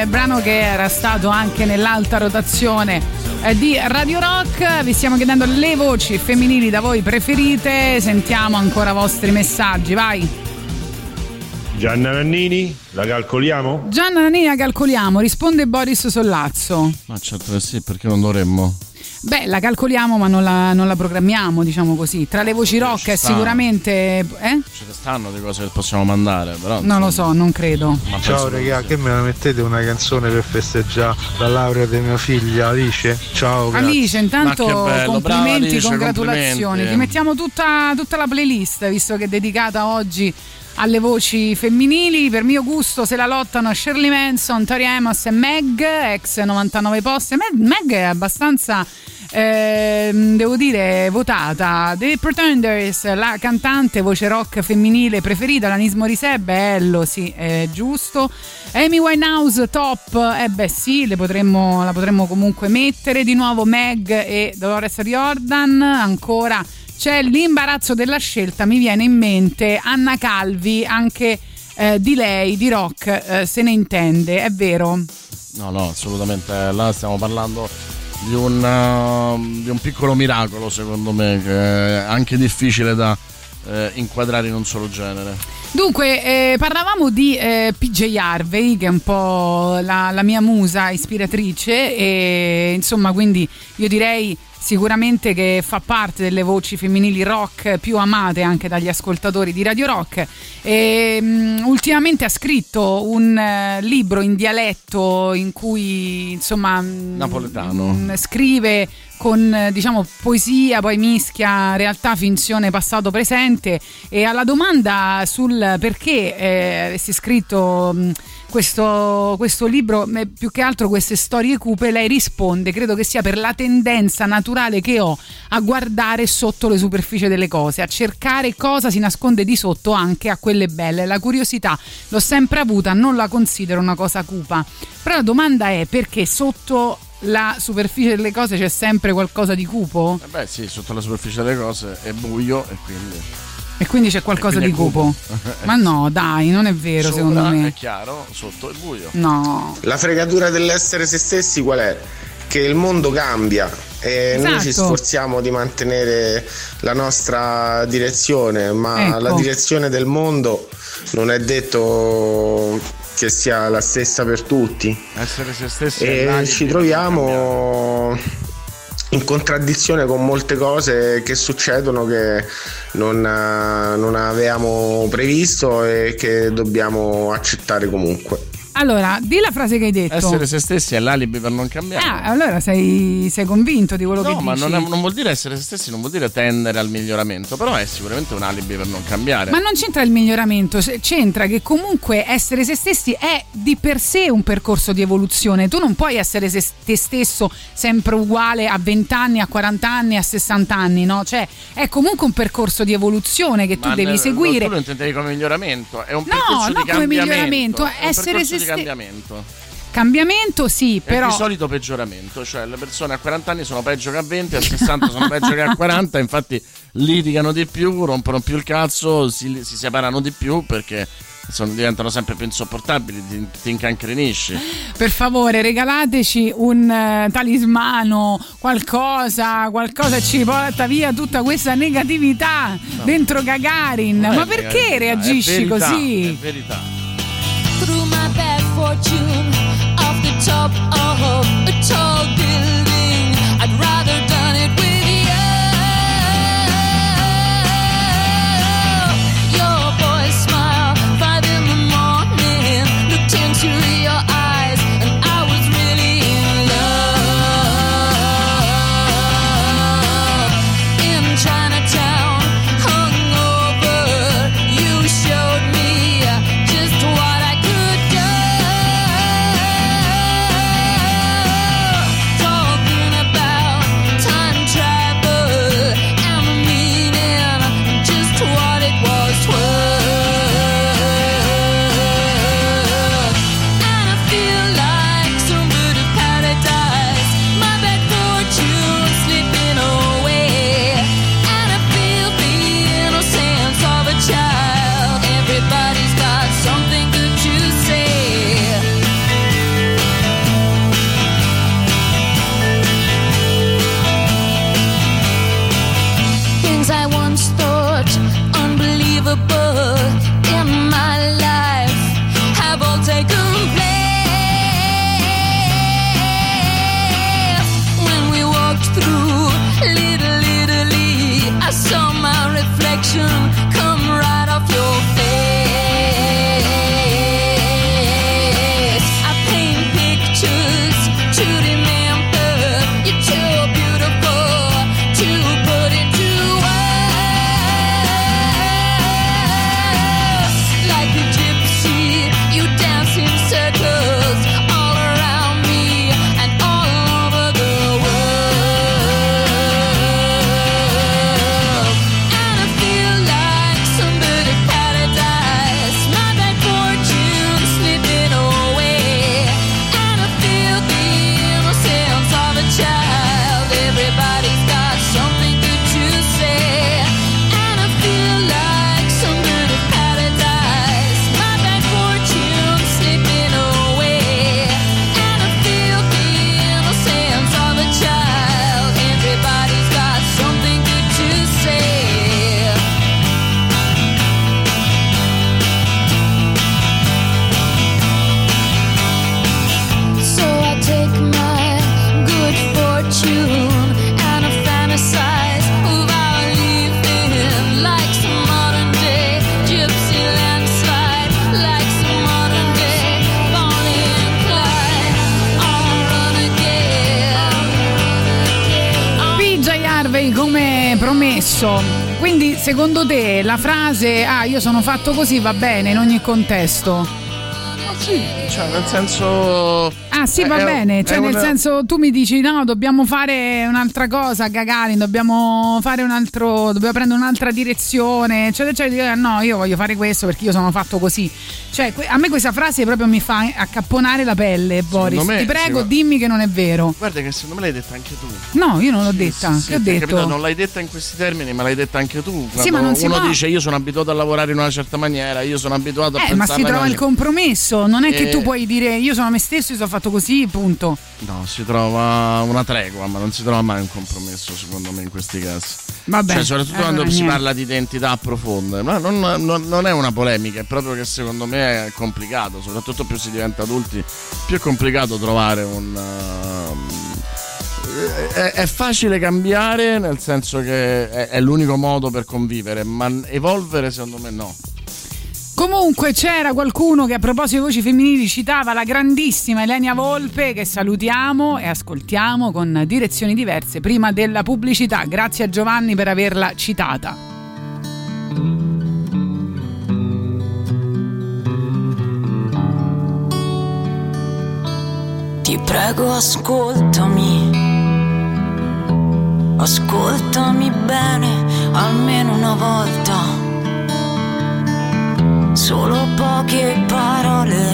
Eh, brano che era stato anche nell'alta rotazione eh, di Radio Rock. Vi stiamo chiedendo le voci femminili da voi preferite. Sentiamo ancora i vostri messaggi, vai. Gianna Nannini, la calcoliamo? Gianna Nanina calcoliamo, risponde Boris Sollazzo. Ma certo che sì, perché non dovremmo? Beh, la calcoliamo ma non la, non la programmiamo, diciamo così. Tra le voci rock è sicuramente... Eh? Ce ne stanno di cose che possiamo mandare, però. Non lo so, non credo. Ma Ciao regà, che me la mettete una canzone per festeggiare la laurea di mia figlia Alice? Ciao, grazie. Alice, intanto bello, complimenti, Alice, congratulazioni. complimenti. Ti mettiamo tutta, tutta la playlist, visto che è dedicata oggi alle voci femminili. Per mio gusto se la lottano Shirley Manson, Tori Amos e Meg, ex 99 posti. Meg, Meg è abbastanza. ehm, devo dire votata The Pretenders la cantante voce rock femminile preferita Lanis Morissette bello sì è giusto Amy Winehouse top eh beh sì potremmo, la potremmo comunque mettere di nuovo Meg e Dolores Riordan ancora c'è l'imbarazzo della scelta mi viene in mente Anna Calvi anche eh, di lei di rock eh, se ne intende è vero No, no, assolutamente. Là stiamo parlando di un, uh, di un piccolo miracolo, secondo me, che è anche difficile da eh, inquadrare in un solo genere. Dunque, eh, parlavamo di eh, PJ Harvey, che è un po' la, la mia musa ispiratrice, e insomma, quindi io direi sicuramente che fa parte delle voci femminili rock più amate anche dagli ascoltatori di Radio Rock. E, mm, ultimamente ha scritto un eh, libro in dialetto in cui insomma mm, Napoletano. mm, scrive con eh, diciamo poesia, poi mischia realtà, finzione, passato, presente e alla domanda sul perché eh, avessi scritto mh, questo, questo libro, eh, più che altro queste storie cupe, lei risponde, credo che sia per la tendenza naturale che ho a guardare sotto le superfici delle cose, a cercare cosa si nasconde di sotto anche a quelle belle. La curiosità l'ho sempre avuta, non la considero una cosa cupa. Però la domanda è perché sotto la superficie delle cose c'è sempre qualcosa di cupo? Eh beh, sì, sotto la superficie delle cose è buio e quindi. E quindi c'è qualcosa quindi di cupo? Ma no, dai, non è vero Sopra secondo me. È chiaro, sotto è buio. No. La fregatura dell'essere se stessi qual è? Che il mondo cambia e noi ci Esatto. sforziamo di mantenere la nostra direzione, ma Ecco. la direzione del mondo non è detto che sia la stessa per tutti. Essere se stessi E ci troviamo in contraddizione con molte cose che succedono che non, non avevamo previsto e che dobbiamo accettare comunque. Allora, di la frase che hai detto. Essere se stessi è l'alibi per non cambiare. Ah, allora sei, sei convinto di quello che No, ma dici? non, è- non vuol dire essere se stessi, non vuol dire tendere al miglioramento, però è sicuramente un alibi per non cambiare. Ma non c'entra il miglioramento, c'entra che comunque essere se stessi è di per sé un percorso di evoluzione. Tu non puoi essere se- te stesso sempre uguale a 20 anni, a 40 anni, a 60 anni, no? Cioè, è comunque un percorso di evoluzione che tu Ma devi ne- seguire. Tu lo intendevi come miglioramento, è un No, percorso no di come cambiamento. miglioramento, è un essere percorso se di ste- cambiamento. Cambiamento sì, È però di solito peggioramento, cioè le persone a 40 anni sono peggio che a 20, a 60 sono peggio che a 40, infatti litigano di più, rompono più il cazzo, si, si separano di più perché sono- diventano sempre più insopportabili, ti, ti incancrenisci. per favore regalateci un eh, talismano, qualcosa, qualcosa ci porta via tutta questa negatività dentro Gagarin. È Ma perché negatività, reagisci è verità, così? È verità. Fortune, off the top of a tall building. Frase ah io sono fatto così va bene in ogni contesto? Ma sì, cioè nel senso... Ah sì, va è- bene, cioè nel una- senso tu mi dici no, dobbiamo fare un'altra cosa, Gagarin, dobbiamo fare un altro, dobbiamo prendere un'altra direzione, eccetera, eccetera, Dico, no, io voglio fare questo perché io sono fatto così. Cioè a me questa frase proprio mi fa accapponare la pelle, Boris. me- Ti prego, sì, dimmi che non è vero. Guarda che secondo me l'hai detta anche tu. No, io non l'ho detta, Sì, che ho detto? capitato, non l'hai detta in questi termini, ma l'hai detta anche tu. Quando ma non si uno può. dice io sono abituato a lavorare in una certa maniera, io sono abituato a Eh, ma pensare si trova il compromesso, non è che Eh. tu puoi dire io sono me stesso, io sono fatto così, punto. No, si trova una tregua, ma non si trova mai un compromesso, secondo me, in questi casi. Vabbè, Cioè, soprattutto allora quando si niente. parla di identità profonde. Ma non, non- non è una polemica, è proprio che secondo me è complicato, soprattutto più si diventa adulti, più è complicato trovare un. uh, è, è facile cambiare, nel senso che è, è l'unico modo per convivere, ma evolvere secondo me no. Comunque c'era qualcuno che a proposito di voci femminili citava la grandissima Elenia Volpe che salutiamo e ascoltiamo con direzioni diverse prima della pubblicità. Grazie a Giovanni per averla citata. Ti prego, ascoltami. Ascoltami bene, almeno una volta. Solo poche parole.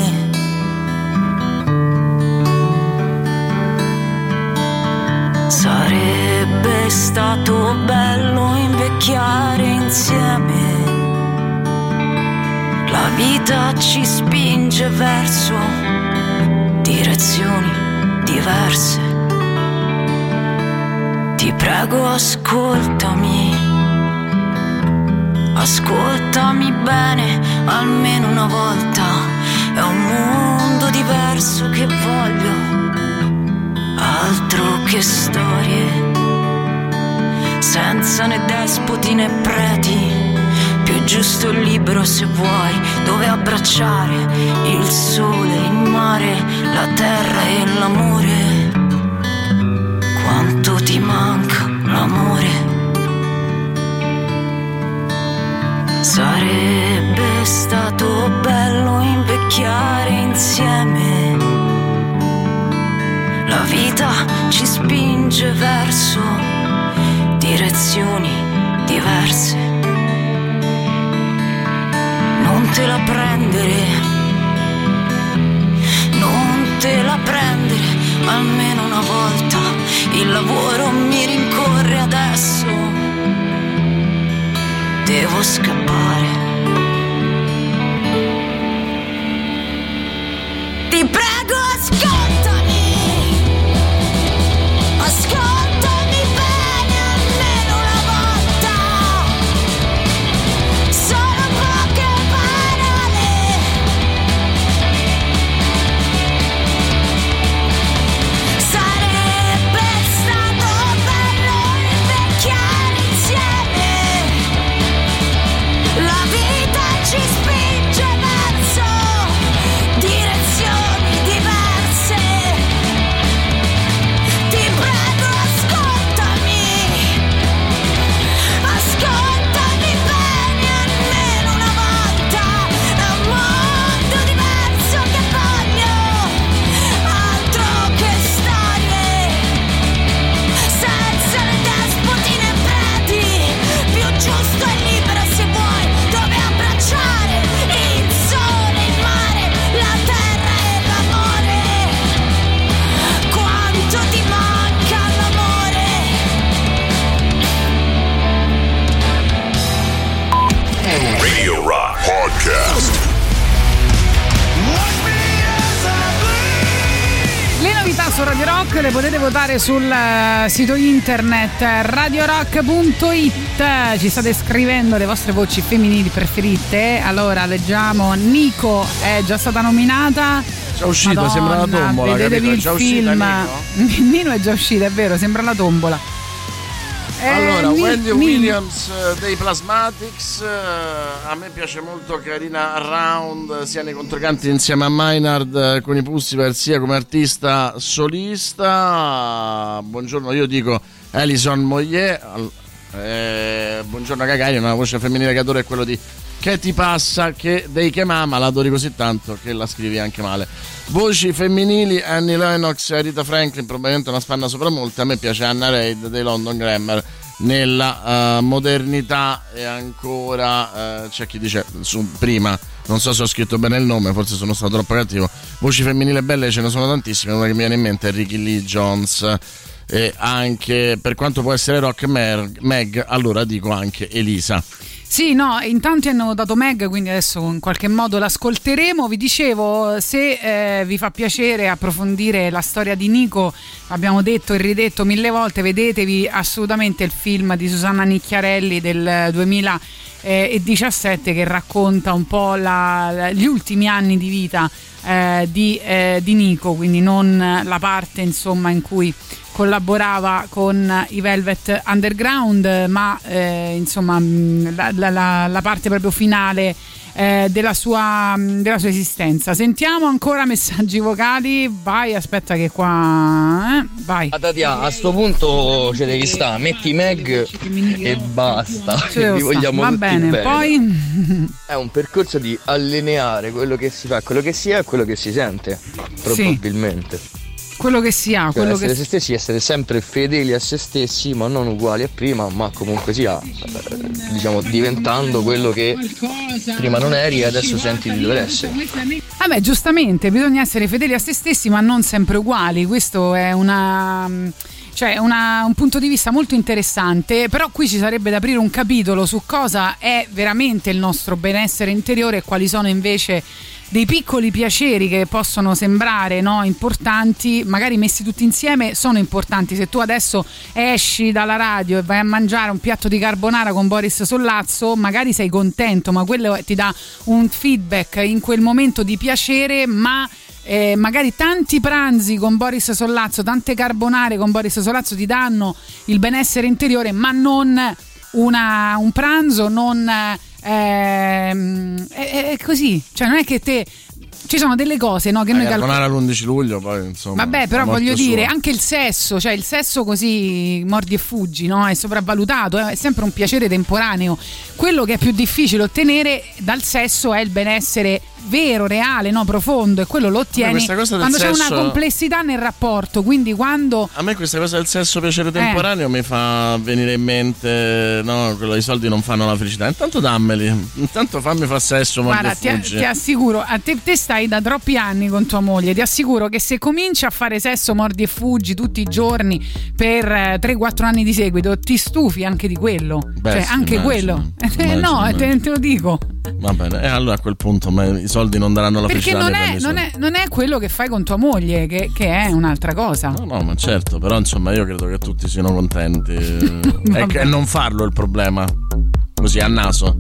Sarebbe stato bello invecchiare insieme. La vita ci spinge verso direzioni diverse. Ti prego, ascoltami. Ascoltami bene, almeno una volta. È un mondo diverso che voglio. Altro che storie. Senza né despoti né preti. Più giusto e libero se vuoi, dove abbracciare il sole, il mare, la terra e l'amore. Quanto ti manca l'amore? Sarebbe stato bello invecchiare insieme. La vita ci spinge verso direzioni diverse. Non te la prendere, non te la prendere almeno una volta. Il lavoro mi rincorre adesso. Devo scappare. Su Radio Rock le potete votare sul eh, sito internet eh, radiorock.it. Ci state scrivendo le vostre voci femminili preferite. Allora leggiamo Nico è già stata nominata. Già uscita, sembra la tombola, Vedetevi capito? il Già uscita, film. Nino è già uscita, è vero, sembra la tombola. Eh, Allora, Ni- Wendy Nino- Williams eh, dei Plasmatics, eh, a me piace molto Carina Round, sia nei controcanti insieme a Maynard con i Pussiper, sia come artista solista. Buongiorno, io dico Alison Moyer. Buongiorno Gagarin, una voce femminile che adoro è quello di Che ti passa? Che dei che mama, la adori così tanto che la scrivi anche male. Voci femminili, Annie Lennox e Rita Franklin, probabilmente una spanna sopra molte. A me piace Anna Reid dei London Grammar nella eh, modernità e ancora eh, c'è chi dice su, prima non so se ho scritto bene il nome forse sono stato troppo cattivo voci femminili belle ce ne sono tantissime una che mi viene in mente è Ricky Lee Jones e anche per quanto può essere rock Mer- Meg allora dico anche Elisa Sì, no, in tanti hanno votato Meg, quindi adesso in qualche modo l'ascolteremo. Vi dicevo, se eh, vi fa piacere approfondire la storia di Nico, abbiamo detto e ridetto mille volte, vedetevi assolutamente il film di Susanna Nicchiarelli del 2017 che racconta un po' la- gli ultimi anni di vita eh, di, eh, di Nico, quindi non la parte insomma in cui collaborava con i Velvet Underground, ma eh, insomma mh, la, la- la- parte proprio finale eh, della, sua, mh, della sua esistenza. Sentiamo ancora messaggi vocali. Vai, aspetta che qua. eh, vai. Ah, Tatia, a sto punto ci devi stare, metti Meg e basta. Devo Vi vogliamo Va tutti bene, poi. È un percorso di allineare quello che si fa, quello che si è e quello che si sente, probabilmente. Quello che si ha, Cioè, quello essere che se stessi, essere sempre fedeli a se stessi, ma non uguali a prima, ma comunque sia, eh, diciamo, diventando quello che prima non eri e adesso senti di dover essere. Vabbè, giustamente, bisogna essere fedeli a se stessi, ma non sempre uguali. Questo è una. Cioè, una- un punto di vista molto interessante, però qui ci sarebbe da aprire un capitolo su cosa è veramente il nostro benessere interiore e quali sono invece dei piccoli piaceri che possono sembrare no, importanti, magari messi tutti insieme sono importanti. Se tu adesso esci dalla radio e vai a mangiare un piatto di carbonara con Boris Sollazzo, magari sei contento, ma quello ti dà un feedback in quel momento di piacere, ma eh, magari tanti pranzi con Boris Sollazzo, tante carbonare con Boris Sollazzo ti danno il benessere interiore, ma non una- un pranzo, non ehm, è, è così, cioè non è che te ci sono delle cose no, che La noi calcoliamo. carbonara l'11 luglio poi insomma Vabbè, però voglio sua. dire, anche il sesso, cioè il sesso così mordi e fuggi, no? È sopravvalutato, eh, è sempre un piacere temporaneo. Quello che è più difficile ottenere dal sesso è il benessere vero, reale, no? profondo e quello lo ottieni quando c'è sesso- una complessità nel rapporto, quindi quando A me questa cosa del sesso Eh. piacere temporaneo mi fa venire in mente, no, quello i soldi non fanno la felicità. Intanto dammeli, intanto fammi fa sesso, Guarda, ti, ti assicuro, a te, te stai da troppi anni con tua moglie, ti assicuro che se cominci a fare sesso, mordi e fuggi tutti i giorni per eh, 3-4 anni di seguito, ti stufi anche di quello. Beh, cioè, sì, anche immagino, quello. Eh, immagino, no, te, immagino. te lo dico. Va bene, e allora a quel punto ma i soldi non daranno la Perché non è, non, è, non è quello che fai con tua moglie, che, che è un'altra cosa. No, no, ma certo, però insomma io credo che tutti siano contenti. e non farlo è il problema. Così a naso.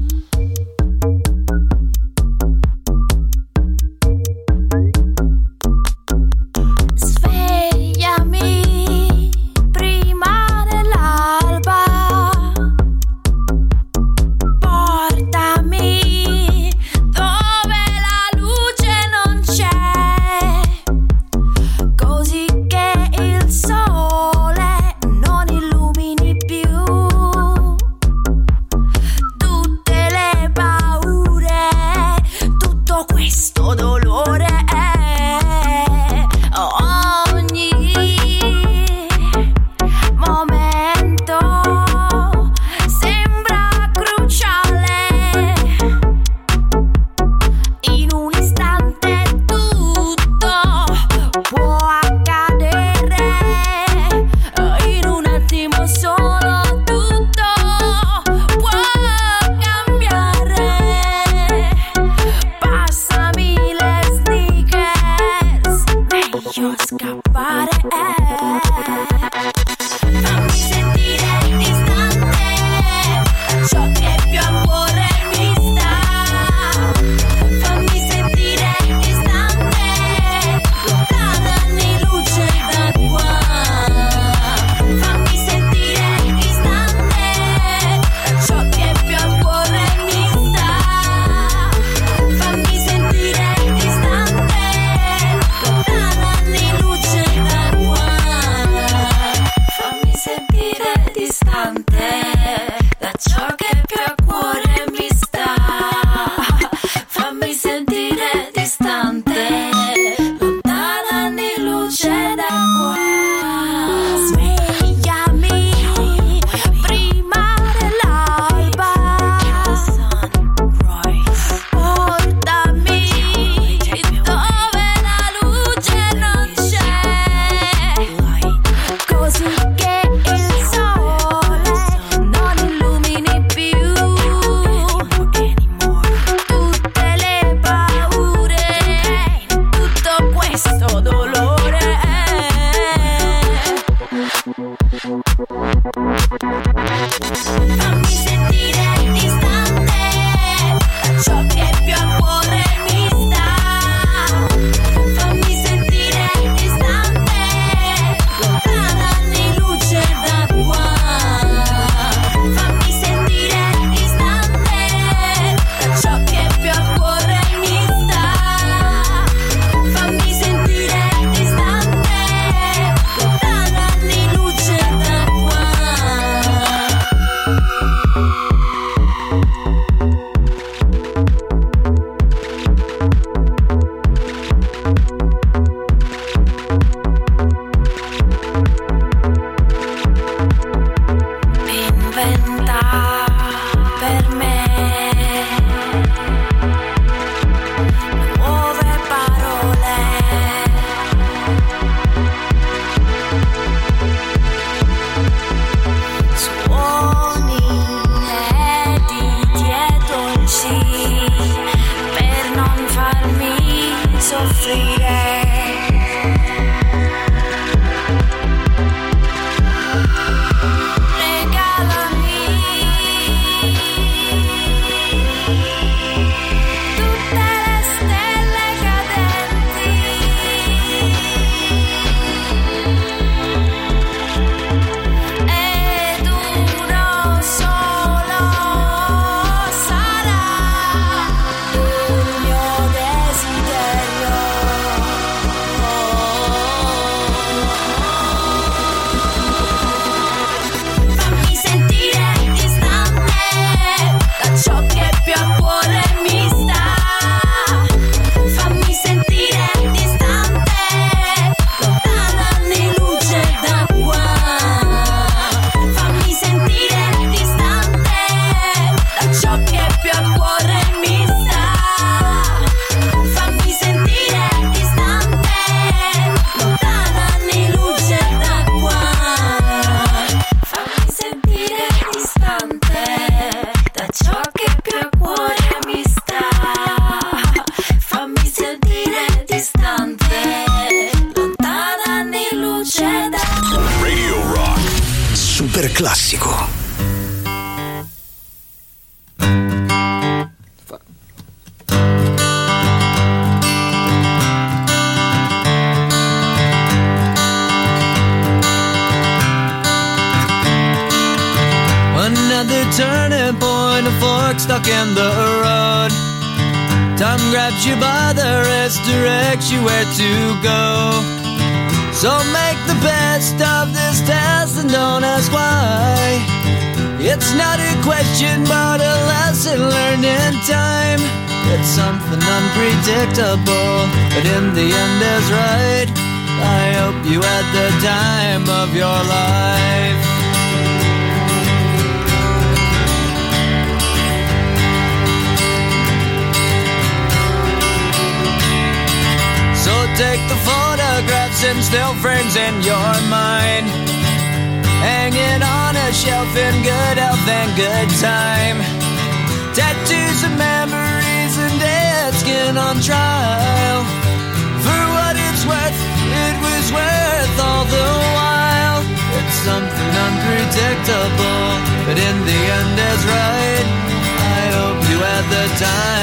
The time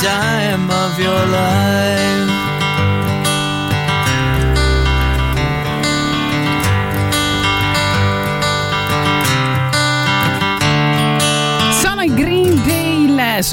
die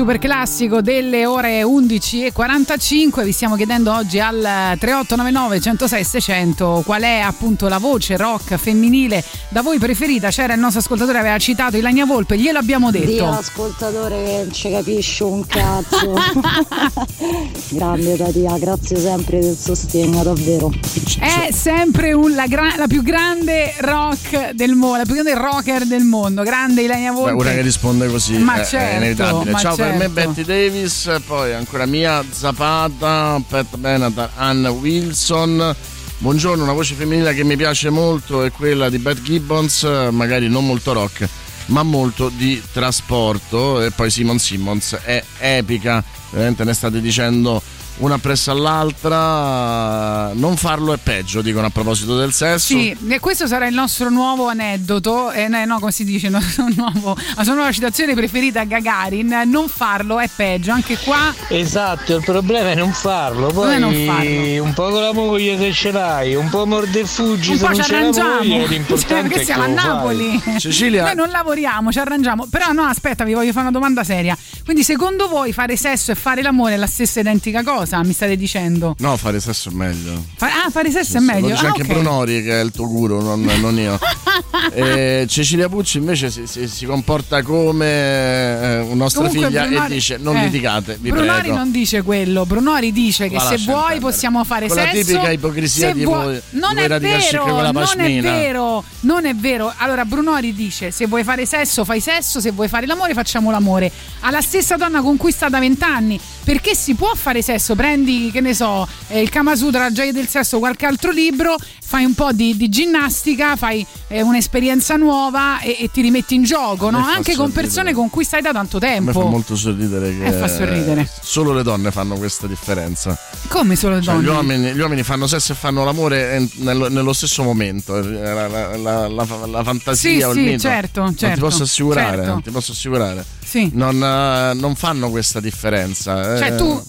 super classico delle ore 11.45. Vi stiamo chiedendo oggi al 3899 106 600 qual è appunto la voce rock femminile da voi preferita. C'era il nostro ascoltatore, aveva citato Ilania Volpe, glielo abbiamo Dio detto. ascoltatore che non ci capisce un cazzo. Grande Tatia, grazie sempre del sostegno, davvero. È sempre un- la, gra- la più grande rock del mondo, la più grande rocker del mondo. Grande Ilania Beh, Volpe. una che risponde così Ma è- è, certo, inevitabile. ma Ciao per me certo. Betty Davis, poi ancora Mia Zapata, Pat Benatar, Ann Wilson. Buongiorno, una voce femminile che mi piace molto è quella di Beth Gibbons, magari non molto rock, ma molto di trasporto. E poi Simon Simmons è epica, veramente ne state dicendo una presso all'altra. Non farlo è peggio, dicono a proposito del sesso. Sì, e questo sarà il nostro nuovo aneddoto, eh, no, no, come si dice, nuovo- la sua nuova citazione preferita a Gagarin, non farlo è peggio, anche qua Esatto, il problema è non farlo, poi non farlo. un po' con la moglie se ce l'hai, un po' morde e fuggi un se po' non ci arrangiamo, l'importante perché è che siamo a. Napoli. Cecilia- Noi non lavoriamo, ci arrangiamo, però no, aspetta, vi voglio fare una domanda seria. Quindi secondo voi fare sesso e fare l'amore è la stessa identica cosa? Mi state dicendo? No, fare sesso è meglio. Fa- ah, fare sesso è Lo meglio. dice Ah, anche ok. Brunori che è il tuo guru, non, non io. E Cecilia Pucci invece si, si- si comporta come eh, una nostra Comunque figlia Brunori- e dice non eh, litigate, vi Brunori prego. non dice quello, Brunori dice che se vuoi intendere. possiamo fare Con la sesso. tipica ipocrisia di vuoi- voi- non di è vero, non è vero, non è vero. Allora Brunori dice se vuoi fare sesso fai sesso, se vuoi fare l'amore facciamo l'amore. Alla stessa donna con cui sta da vent'anni, perché si può fare sesso, prendi che ne so, eh, il Kama Sutra, la gioia del sesso, qualche altro libro, fai un po' di, di ginnastica, fai eh, un'esperienza nuova e, e ti rimetti in gioco, no? anche con persone con cui stai da tanto A me fa tempo. molto sorridere che Eh, fa sorridere. solo le donne fanno questa differenza. Come solo le Cioè, donne? gli, uomini, gli uomini fanno sesso e fanno l'amore nello, nello stesso momento. eh, La, la- la- la- fantasia Sì, o il sì, mito. certo, Non ti certo, posso assicurare, certo. non ti posso assicurare. Sì. Non, eh, non fanno questa differenza. Cioè eh. tu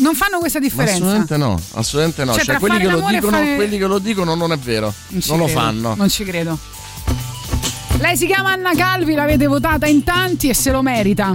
non fanno questa Ma differenza. assolutamente no, assolutamente no. Cioè, Cioè, quelli, che dicono, fare- quelli che lo dicono non è vero. Non, ci lo credo, fanno. Non ci credo. Lei si chiama Anna Calvi, l'avete votata in tanti e se lo merita.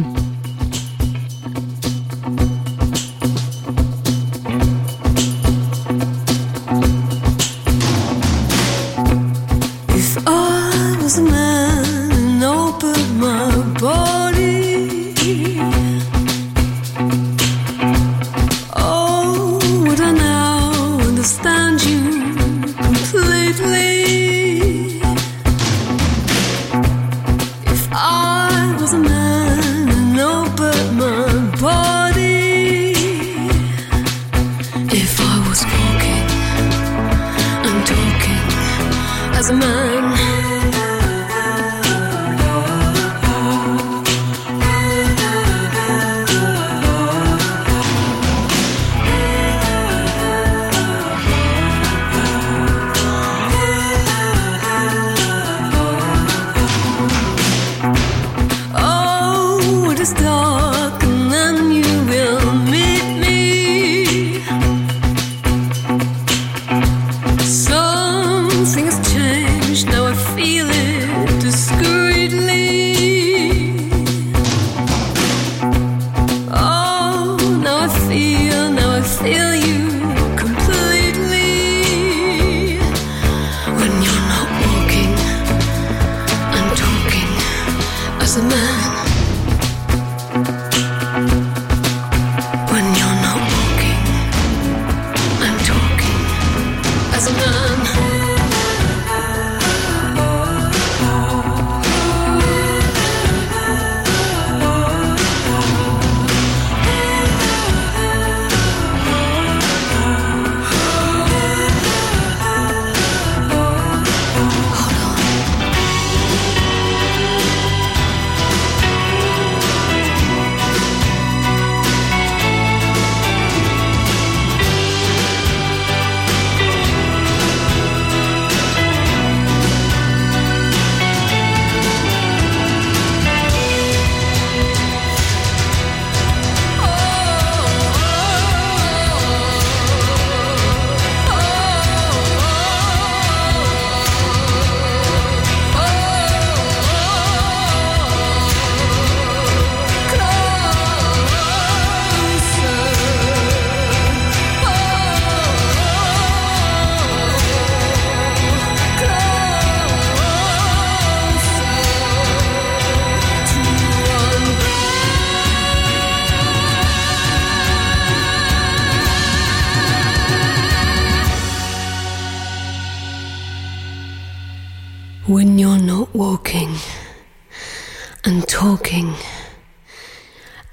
As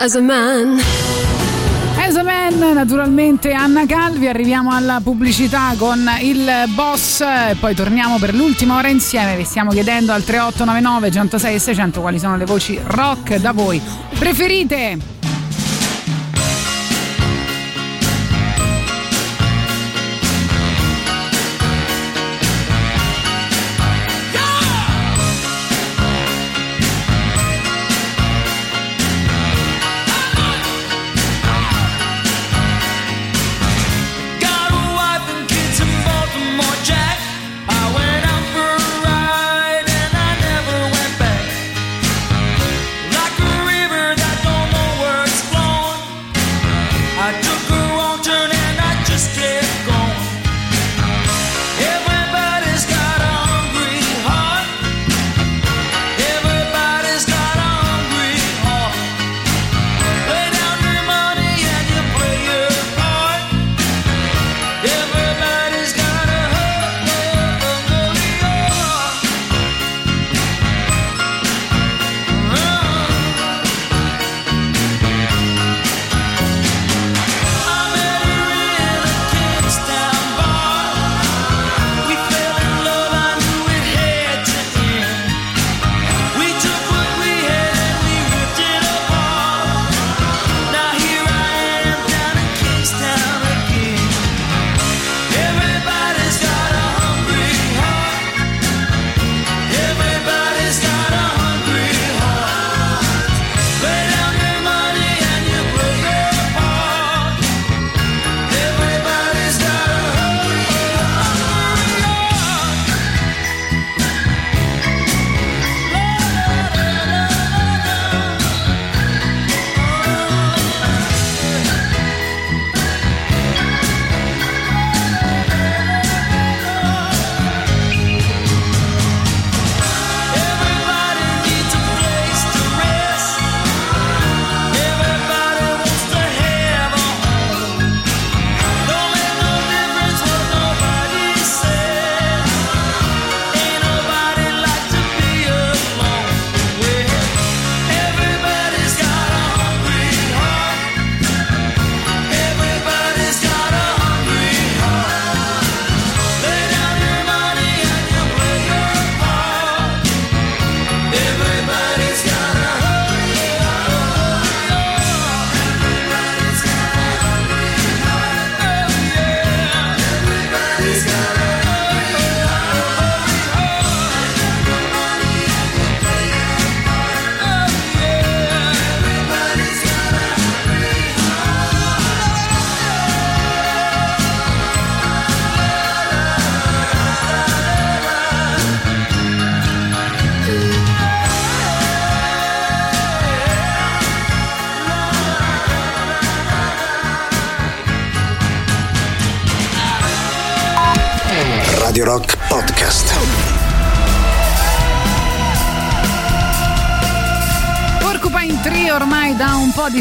as a man. As a Man, naturalmente Anna Calvi, arriviamo alla pubblicità con il boss e poi torniamo per l'ultima ora insieme. Vi stiamo chiedendo al 3899 106 e 600 quali sono le voci rock da voi preferite.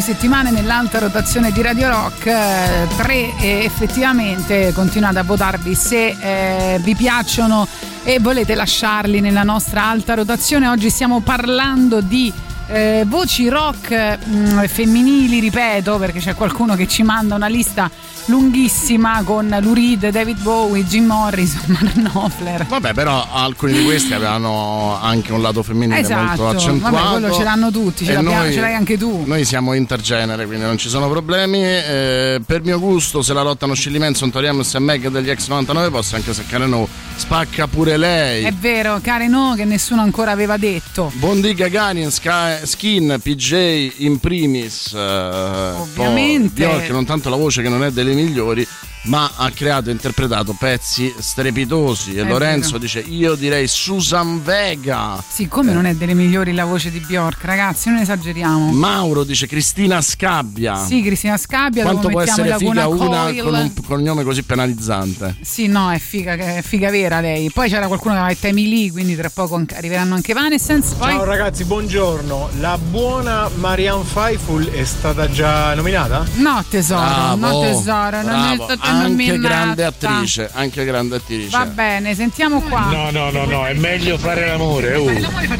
Settimane nell'alta rotazione di Radio Rock. eh, tre e effettivamente continuate a votarvi se eh, vi piacciono e volete lasciarli nella nostra alta rotazione. Oggi stiamo parlando di eh, voci rock mh, femminili, ripeto, perché c'è qualcuno che ci manda una lista lunghissima con Lou Reed, David Bowie, Jim Morrison, Mark Knopfler. Vabbè, però alcuni di questi avevano anche un lato femminile molto Esatto, accentuato. vabbè, quello ce l'hanno tutti, ce, noi- ce l'hai anche tu. Noi siamo intergenere, quindi non ci sono problemi. Eh, per mio gusto, se la lottano Shirley Manson, Tori Amos e Meg degli ex 99 posso anche seccare no. Spacca pure lei. È vero, care no, che nessuno ancora aveva detto. Bondi Gagarin, Sky- Skin, PJ in primis. eh, Ovviamente. poi Bjork, non tanto la voce che non è delle migliori, ma ha creato e interpretato pezzi strepitosi. E È Lorenzo vero. dice: Io direi Susan Vega. Siccome non è delle migliori la voce di Bjork, ragazzi, non esageriamo. Mauro dice Cristina Scabbia. Sì, Cristina Scabbia, Quanto può essere la figa una Coil. con un cognome così penalizzante? Sì, no, è figa, è figa vera lei. Poi c'era qualcuno che aveva Temi Lee, quindi tra poco arriveranno anche Vanescence. Poi Ciao ragazzi, buongiorno. La buona Marianne Faithfull è stata già nominata? No, tesoro, Bravo, no, tesoro, non è bravo. stata anche grande attrice, anche grande attrice. Va bene, sentiamo qua. No, no, no, no, è meglio fare l'amore. uh.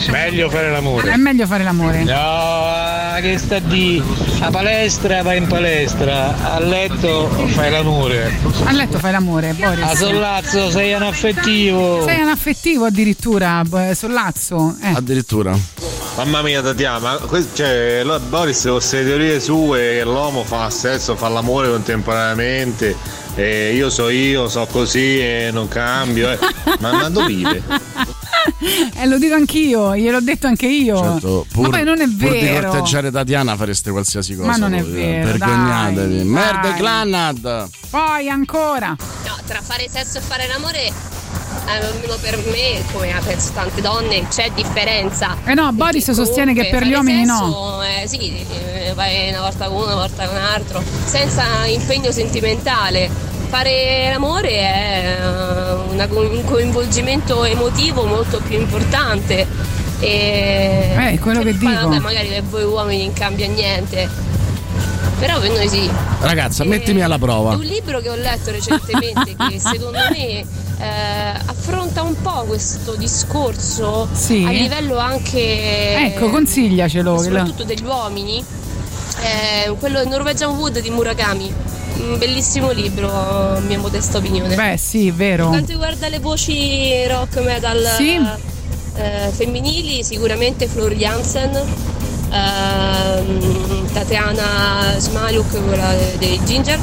Meglio fare È l'amore. meglio fare l'amore. No, che sta di a palestra vai in palestra, a letto fai l'amore. A letto fai l'amore, Boris. A sollazzo sei un affettivo. Sei un affettivo addirittura, b- sollazzo. Eh. Addirittura. Mamma mia Tatiana, ma cioè, Boris con queste teorie sue che l'uomo fa sesso, fa l'amore contemporaneamente, e io so io, so così e non cambio. eh. Ma, ma dove vive? Eh, lo dico anch'io, gliel'ho detto anche io. Certo, Ma pur, poi non è pur di vero. corteggiare Tatiana fareste qualsiasi cosa. Ma non è voi, eh. vero, Vergognatevi. dai, Merda dai. Clannad. Poi ancora. No, tra fare sesso e fare l'amore, eh, almeno per me, come penso tante donne, c'è differenza. Eh no, Boris sostiene che per gli uomini sesso, no. eh, sì, eh, vai una volta con uno, una volta con un altro, senza impegno sentimentale. Fare l'amore è eh, un coinvolgimento emotivo molto più importante. E Eh, quello che poi, dico. vabbè, magari per voi uomini non cambia niente. Però per noi sì. Ragazza, mettimi alla È prova. un libro che ho letto recentemente che secondo me eh, affronta un po' questo discorso Sì. a livello anche Ecco, consigliacelo. soprattutto degli uomini. Eh, quello Norwegian Wood di Murakami. Un bellissimo libro, mia modesta opinione. Beh, sì, vero. Per quanto riguarda le voci rock metal Sì. eh, femminili, sicuramente Flor Jansen, ehm, Tatiana Smaluk, quella dei Ginger,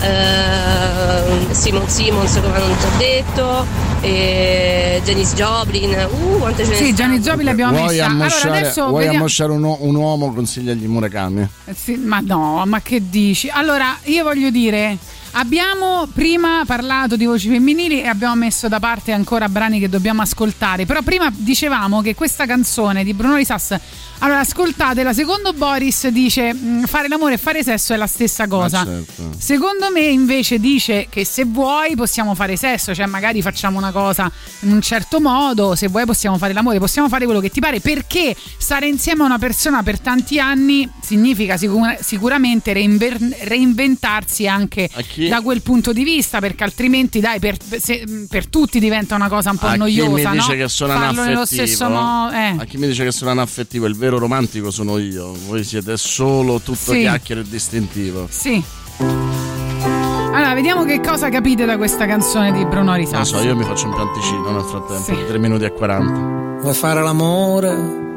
ehm, Simon Simons, come non ti ho detto, e Janice Joplin, uh, quante ce ne Sì. Gianni Giovi l'abbiamo Vuoi messa. Allora ammosciare, adesso vuoi vediamo. ammosciare un, un uomo? Consigliagli Murakami. Eh, sì, ma no, ma che dici? Allora, io voglio dire, abbiamo prima parlato di voci femminili e abbiamo messo da parte ancora brani che dobbiamo ascoltare, però prima dicevamo che questa canzone di Bruno Risas, allora ascoltatela, secondo Boris dice "Mm, fare l'amore e fare sesso è la stessa cosa. Ma certo. Secondo me invece dice che se vuoi possiamo fare sesso, cioè magari facciamo una cosa in un certo modo, se vuoi possiamo fare l'amore, possiamo fare quello che ti pare, perché stare insieme a una persona per tanti anni significa sicura- sicuramente reinver- reinventarsi anche chi- da quel punto di vista, perché altrimenti dai, per, se- per tutti diventa una cosa un po' A chi noiosa, mi dice no? che sono Farlo nello anaffettivo, stesso modo. Eh. a chi mi dice che sono anaffettivo, il vero romantico sono io. Voi siete solo tutto Sì. chiacchiere e distintivo. Sì. Allora, vediamo che cosa capite da questa canzone di Bruno Non lo Risas. so, io mi faccio un pianticino nel frattempo, di 3 minuti e 40. Vuoi fare l'amore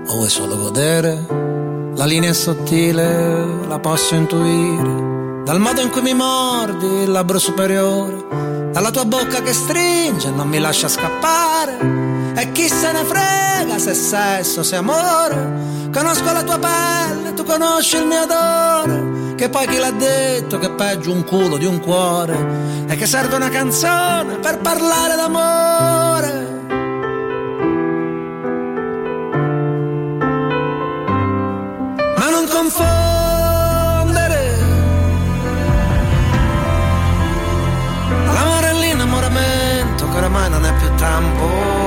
o vuoi solo godere? La linea è sottile, la posso intuire. Dal modo in cui mi mordi il labbro superiore, dalla tua bocca che stringe e non mi lascia scappare. E chi se ne frega se sesso, se amore. Conosco la tua pelle, tu conosci il mio odore. Che poi chi l'ha detto che è peggio un culo di un cuore? E che serve una canzone per parlare d'amore. ma non confondere l'amore e l'innamoramento che oramai non è più tempo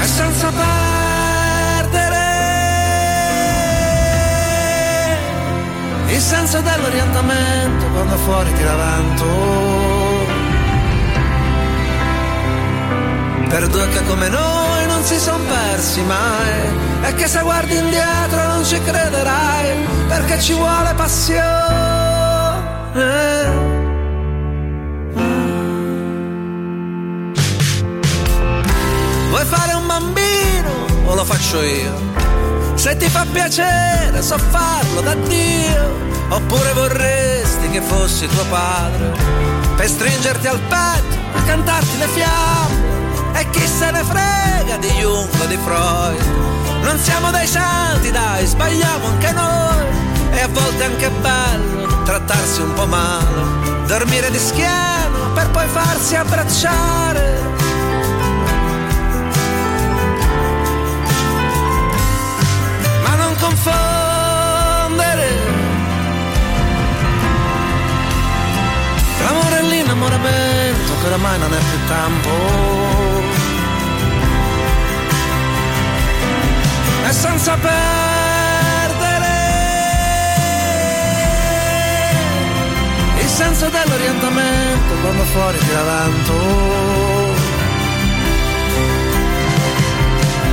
e senza perdere. Il senso dell'orientamento quando fuori tira vento. Per due che come noi non si son persi mai. E che se guardi indietro non ci crederai perché ci vuole passione. Vuoi fare un lo faccio io? Se ti fa piacere so farlo da Dio. Oppure vorresti che fossi tuo padre Per stringerti al petto e cantarti le fiamme. E chi se ne frega di Jung o di Freud? Non siamo dei santi dai, sbagliamo anche noi. E a volte è anche bello trattarsi un po' male. Dormire di schiena per poi farsi abbracciare confondere l'amore e l'innamoramento che oramai non è più tempo e senza perdere senso dell'orientamento quando fuori tira vento.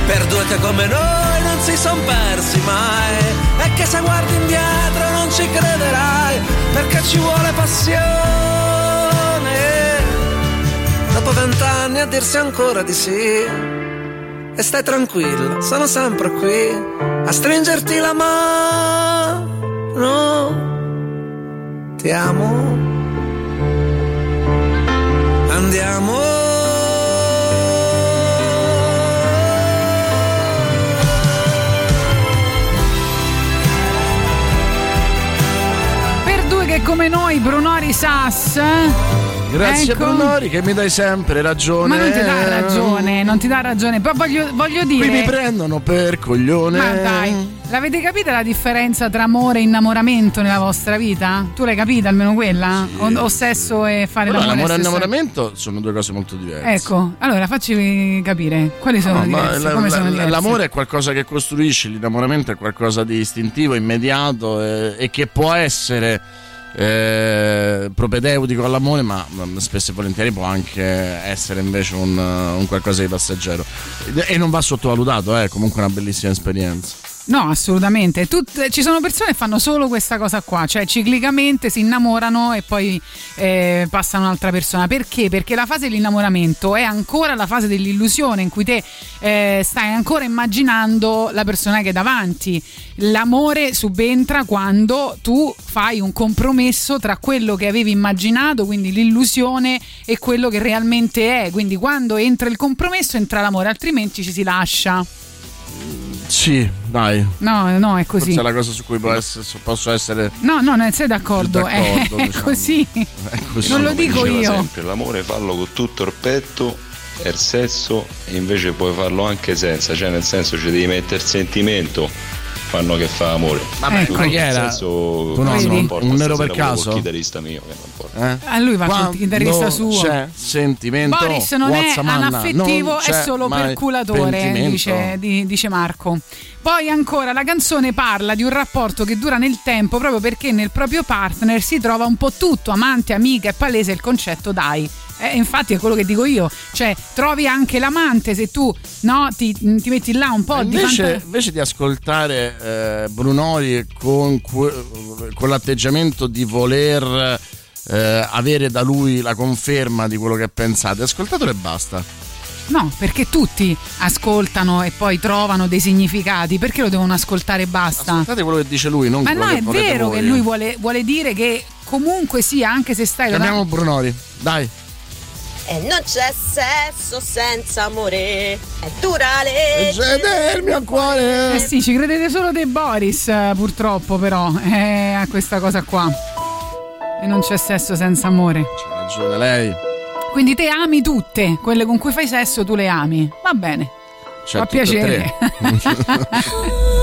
Per due che come noi non si son persi mai e che se guardi indietro non ci crederai perché ci vuole passione. Dopo vent'anni a dirsi ancora di sì e stai tranquilla, sono sempre qui a stringerti la mano. Ti amo. Brunori Sass. Grazie ecco. Brunori che mi dai sempre ragione. Ma non ti dà ragione, non ti dà ragione. Poi voglio, voglio dire. Qui mi prendono per coglione. Ma dai, l'avete capita la differenza tra amore e innamoramento nella vostra vita? Tu l'hai capita almeno quella? O, o sesso e fare Allora, l'amore? l'amore e innamoramento sono due cose molto diverse. Ecco, allora facci capire quali sono No, diverse. la- come la- sono diverse? l'amore è qualcosa che costruisci, l'innamoramento è qualcosa di istintivo, immediato eh, e che può essere eh, propedeutico all'amore, ma spesso e volentieri può anche essere invece un, un qualcosa di passeggero. E non va sottovalutato, è comunque una bellissima esperienza. No, assolutamente. Tut- ci sono persone che fanno solo questa cosa qua, cioè ciclicamente si innamorano e poi eh, passano un'altra persona. Perché? Perché la fase dell'innamoramento è ancora la fase dell'illusione in cui te eh, stai ancora immaginando la persona che hai davanti. L'amore subentra quando tu fai un compromesso tra quello che avevi immaginato, quindi l'illusione, e quello che realmente è. Quindi quando entra il compromesso entra l'amore, altrimenti ci si lascia. Sì, dai. No, no, è così. Forse è la cosa su cui posso essere No, no, non sei d'accordo, D'accordo, è, è diciamo. così. così. Non lo dico io. sempre, l'amore fallo con tutto il petto è il sesso e invece puoi farlo anche senza, cioè nel senso ci devi mettere il sentimento fanno che fa amore. Vabbè, ma chi era? senso Tu no, non no, importa, un nero per caso? il chitarrista mio che non importa. Eh? A lui va Quando il chitarrista suo. C'è sentimento. Boris non è Whatsamanna, anaffettivo, è solo perculatore, dice, di- dice Marco. Poi ancora la canzone parla di un rapporto che dura nel tempo proprio perché nel proprio partner si trova un po' tutto, amante, amica, è palese il concetto dai. Eh, infatti è quello che dico io, cioè trovi anche l'amante se tu no, ti, ti metti là un po' di Invece, fanta- invece di ascoltare eh, Brunori con, con l'atteggiamento di voler eh, avere da lui la conferma di quello che pensate, ascoltatelo e basta. No, perché tutti ascoltano e poi trovano dei significati, perché lo devono ascoltare e basta? Ascoltate quello che dice lui, non Ma quello no, che è vero voi. che lui vuole, vuole dire che comunque sia, anche se stai da Chiamiamo Brunori, dai. E non c'è sesso senza amore, è dura legge. del mio cuore. Eh sì, ci credete solo dei Boris, eh, purtroppo, però, eh, a questa cosa qua. E non c'è sesso senza amore. C'ha ragione lei. Quindi te ami tutte, quelle con cui fai sesso tu le ami. Va bene. Cioè, Fa piacere.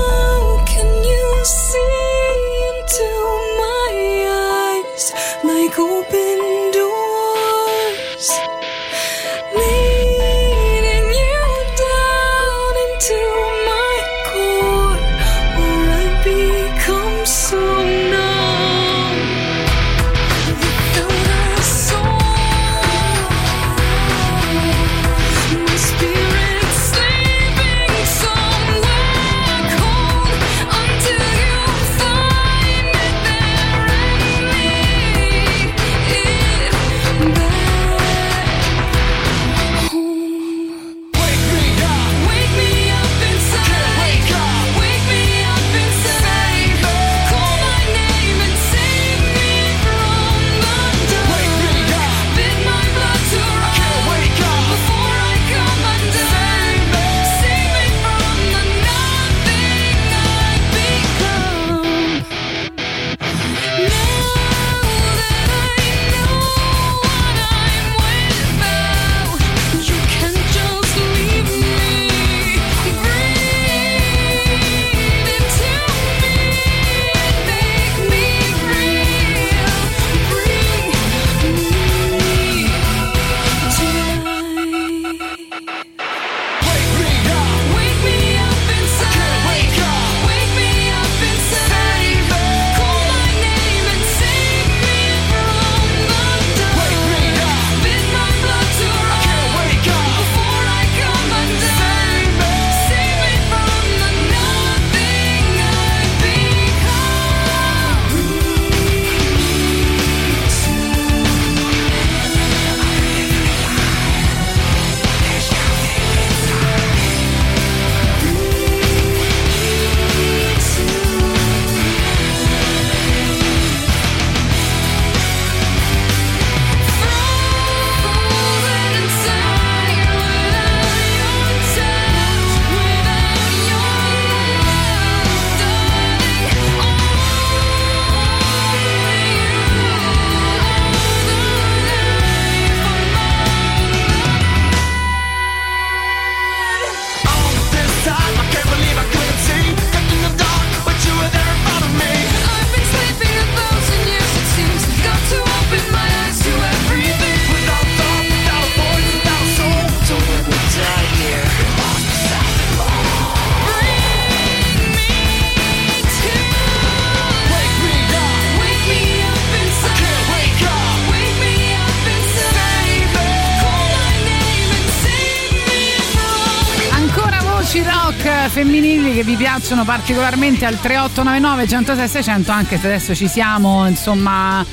piacciono particolarmente al 3899 106 600 anche se adesso ci siamo insomma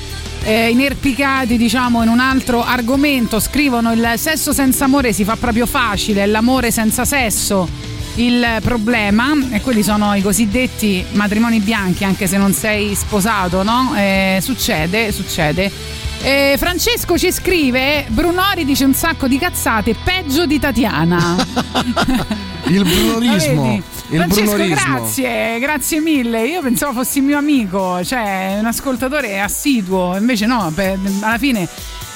eh, inerpicati diciamo in un altro argomento. Scrivono il sesso senza amore si fa proprio facile l'amore senza sesso il problema e quelli sono i cosiddetti matrimoni bianchi anche se non sei sposato no? Eh, succede succede. Eh, Francesco ci scrive Brunori dice un sacco di cazzate peggio di Tatiana Il brunorismo. Il Francesco, brunorismo. grazie, grazie mille. Io pensavo fossi mio amico, cioè un ascoltatore assiduo, invece no, per- alla fine.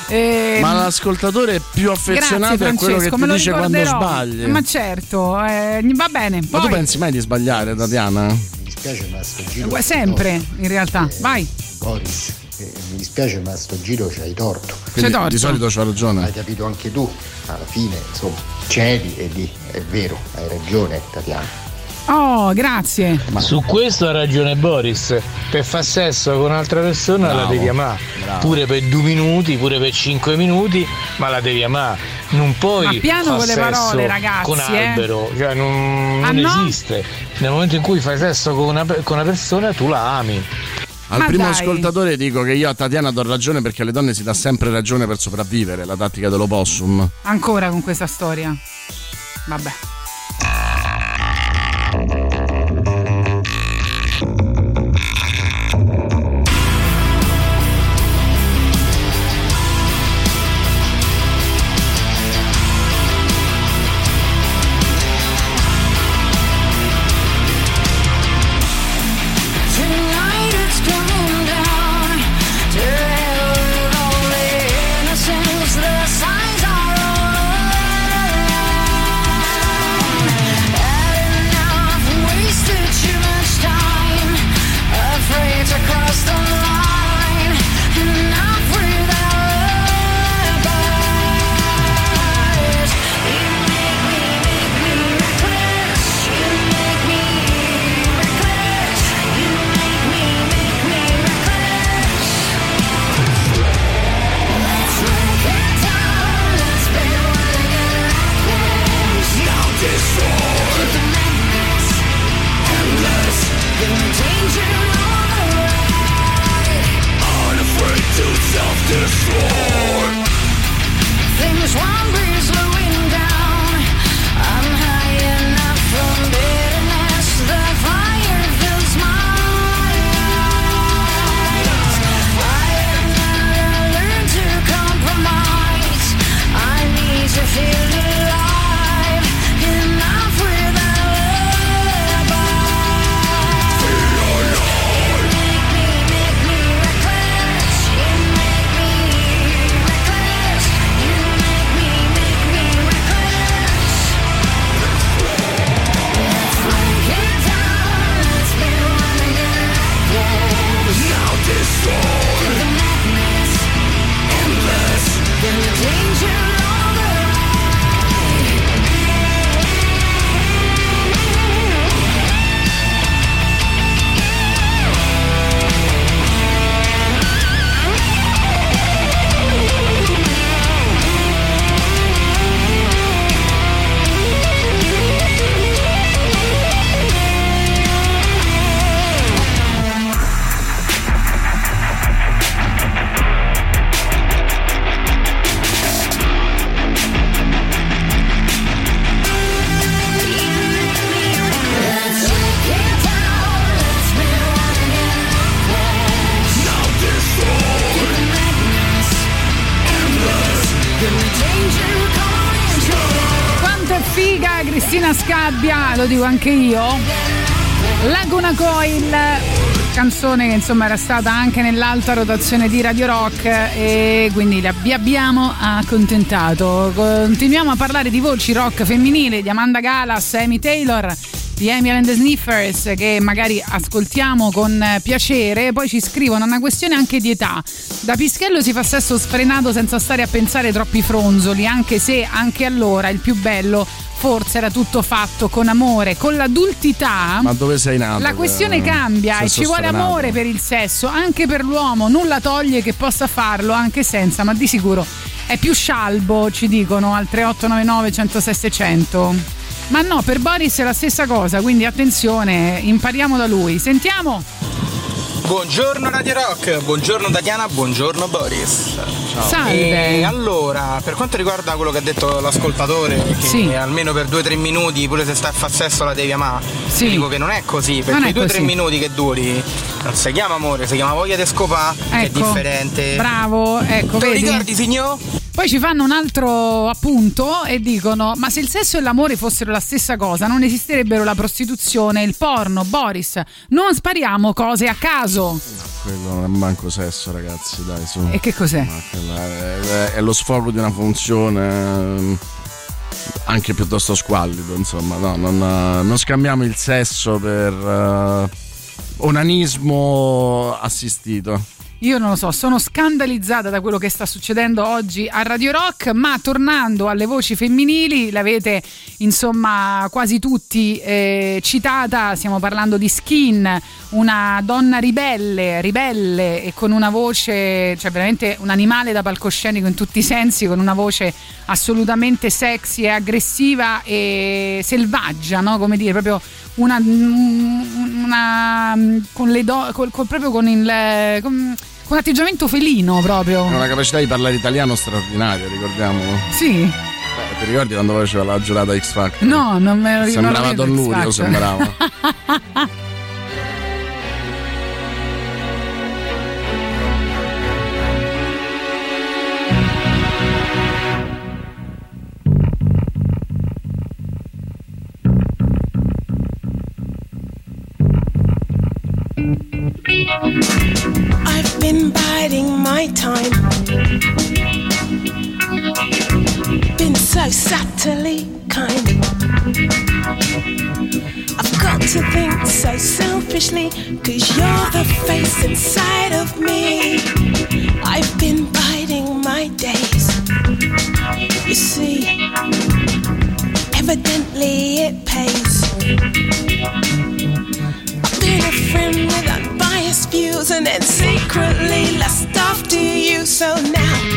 eh, Ma l'ascoltatore più affezionato grazie, è quello che ti dice quando sbagli. Ma certo, eh, va bene. Ma tu Poi, pensi mai di sbagliare, Tatiana? Mi dispiace ma sto giro. eh, sempre, in realtà. Vai. Boris, eh, mi dispiace ma sto giro c'hai torto. Quindi torto. di solito c'ha ragione. Hai capito anche tu. Alla fine, insomma, cedi e di è vero, hai ragione, Tatiana. Oh, grazie. Su questo ha ragione Boris. Per far sesso con un'altra persona la Bravo, devi amare. bravo. Pure per due minuti, pure per cinque minuti, ma la devi amare. Non puoi Ma piano con le parole, ragazzi, con eh. albero. Cioè non, Ah, non no? esiste. Nel momento in cui fai sesso con una, con una persona, tu la ami. Al Ma primo dai. ascoltatore dico che io a Tatiana do ragione perché alle donne si dà sempre ragione per sopravvivere, la tattica dell'opossum. Ancora con questa storia. Vabbè. Dico anche io. Laguna Coil, canzone che insomma era stata anche nell'alta rotazione di Radio Rock e quindi vi abbiamo accontentato. Continuiamo a parlare di voci rock femminili di Amanda Galas, Amy Taylor, di Amy and the Sniffers che magari ascoltiamo con piacere. Poi ci scrivono una questione anche di età. Da Pischello si fa sesso sfrenato senza stare a pensare troppi fronzoli, anche se anche allora il più bello forse era tutto fatto con amore, con l'adultità. Ma dove sei nato? La questione Eh, cambia e ci vuole amore per il sesso, anche per l'uomo, nulla toglie che possa farlo anche senza, ma di sicuro è più scialbo, ci dicono al 3899 106 600. Ma no, per Boris è la stessa cosa, quindi attenzione, impariamo da lui. Sentiamo. Buongiorno Radio Rock, buongiorno Tatiana, buongiorno Boris. Salve. E allora, per quanto riguarda quello che ha detto l'ascoltatore, che Sì. almeno per 2-3 minuti, pure se sta a far sesso la devi amare, Sì. dico che non è così, perché i 2-3 così. minuti che duri non si chiama amore, si chiama voglia di scopà, che è Ecco, differente. Bravo, ecco, Te lo ricordi, signor? Poi ci fanno un altro appunto e dicono: Ma se il sesso e l'amore fossero la stessa cosa, non esisterebbero la prostituzione, il porno, Boris. Non spariamo cose a caso. Quello non è manco sesso, ragazzi, dai, su. E che cos'è? È, è- lo sfogo di una funzione ehm, anche piuttosto squallido, insomma. No, non, non scambiamo il sesso per eh, onanismo assistito. Io non lo so, sono scandalizzata da quello che sta succedendo oggi a Radio Rock, ma tornando alle voci femminili, l'avete insomma quasi tutti eh, citata, stiamo parlando di Skin, una donna ribelle, ribelle e con una voce, cioè veramente un animale da palcoscenico in tutti i sensi, con una voce assolutamente sexy e aggressiva e selvaggia, no? Come dire, proprio una, una con le do, col- col- proprio con il con, con atteggiamento felino proprio. Ha una capacità di parlare italiano straordinaria, ricordiamolo. Sì. Beh, ti ricordi quando faceva la giurata X Factor? No, non me lo ricordo. Sembrava Don Lurio, sembrava. Been biding my time. Been so subtly kind. I've got to think so selfishly, cause you're the face inside of me. I've been biding my days. You see, evidently it pays. And secretly lust after you. So now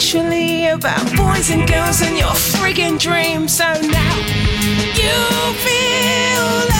so sexually about boys and girls and your friggin' dreams. So now you feel lusty,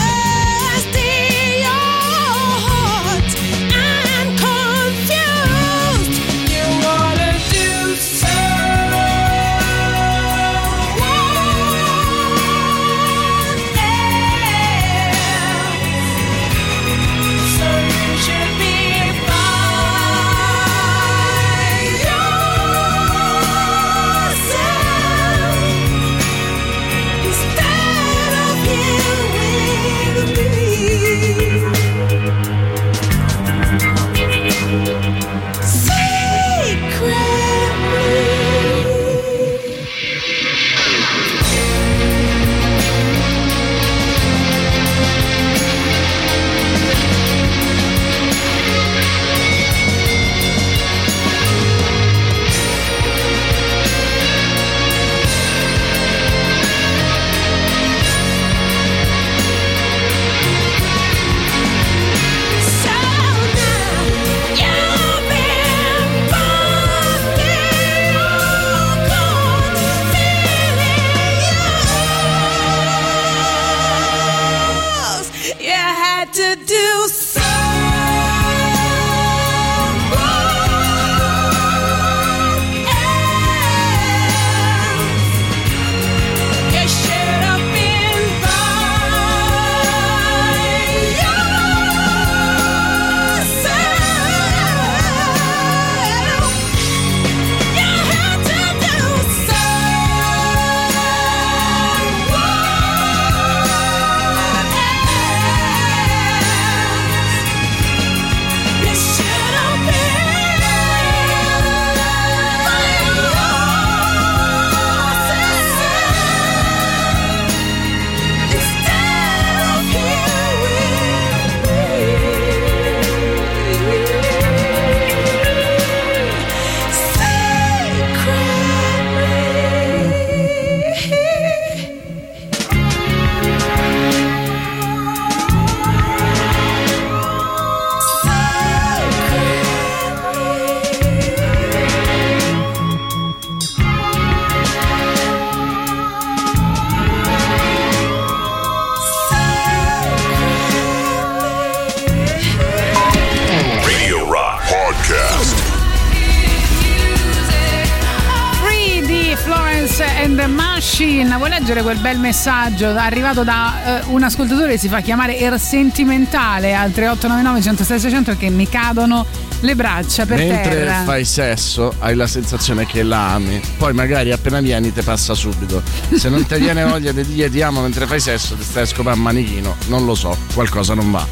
messaggio arrivato da eh, un ascoltatore che si fa chiamare Er Sentimentale al 3899 106 600 che mi cadono le braccia per Mentre terra. fai sesso hai la sensazione che la ami, poi magari appena vieni te passa subito. Se non ti viene voglia di dire ti amo mentre fai sesso, ti stai a scopare un manichino, non lo so, qualcosa non va.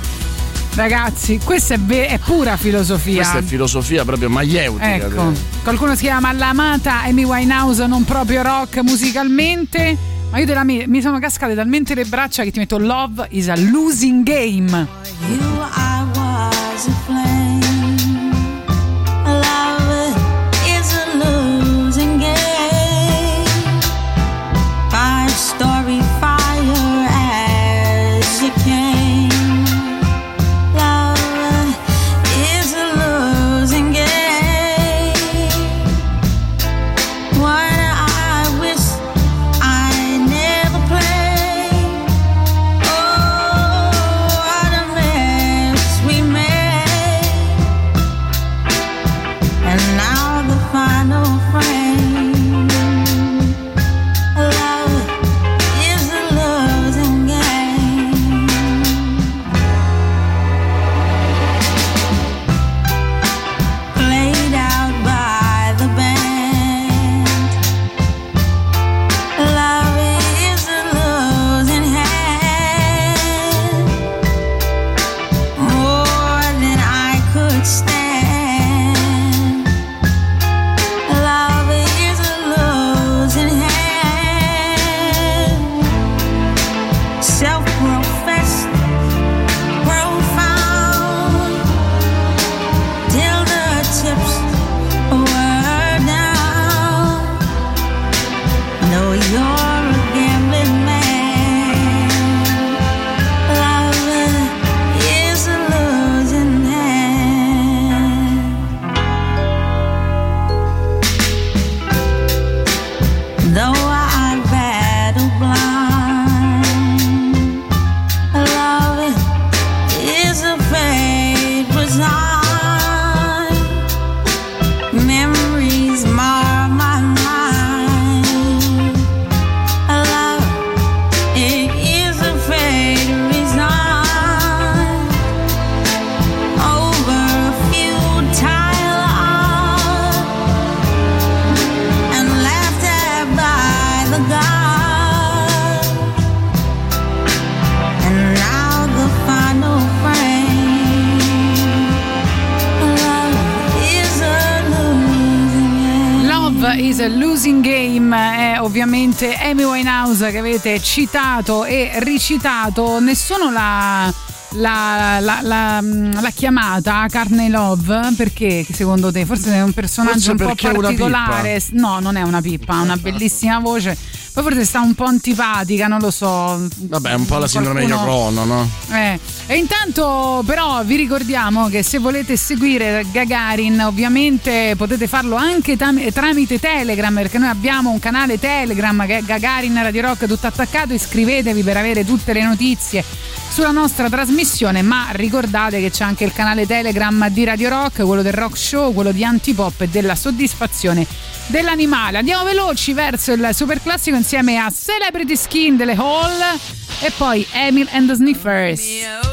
Ragazzi, questa è, ve- è pura filosofia. Questa è filosofia proprio maieutica. Ecco, qualcuno si chiama l'amata Amy Winehouse, non proprio rock musicalmente. Ma io te la me- mi sono cascate talmente le braccia che ti metto Love is a losing game. You, I was a flame. Che avete citato e ricitato. Nessuno l'ha, l'ha, l'ha- l'ha- chiamata Carne Love perché secondo te? Forse è un personaggio Forse un po' particolare. No, non è una pippa, ha una bellissima voce. Poi forse sta un po' antipatica, non lo so. Vabbè, è un po' la sindrome di Qualcuno- Yoko Ono, no? Eh, E intanto però vi ricordiamo che se volete seguire Gagarin ovviamente potete farlo anche tam- tramite Telegram perché noi abbiamo un canale Telegram che è Gagarin Radio Rock tutto attaccato, iscrivetevi per avere tutte le notizie sulla nostra trasmissione ma ricordate che c'è anche il canale Telegram di Radio Rock, quello del Rock Show, quello di Antipop e della soddisfazione dell'animale. Andiamo veloci verso il super classico insieme a Celebrity Skin delle Hall e poi Emil and the Sniffers.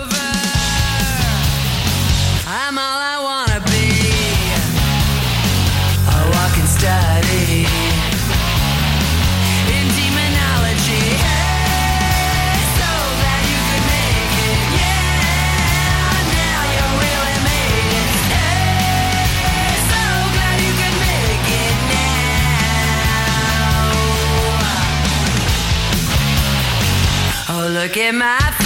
Now. Oh, look at my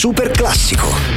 super classico.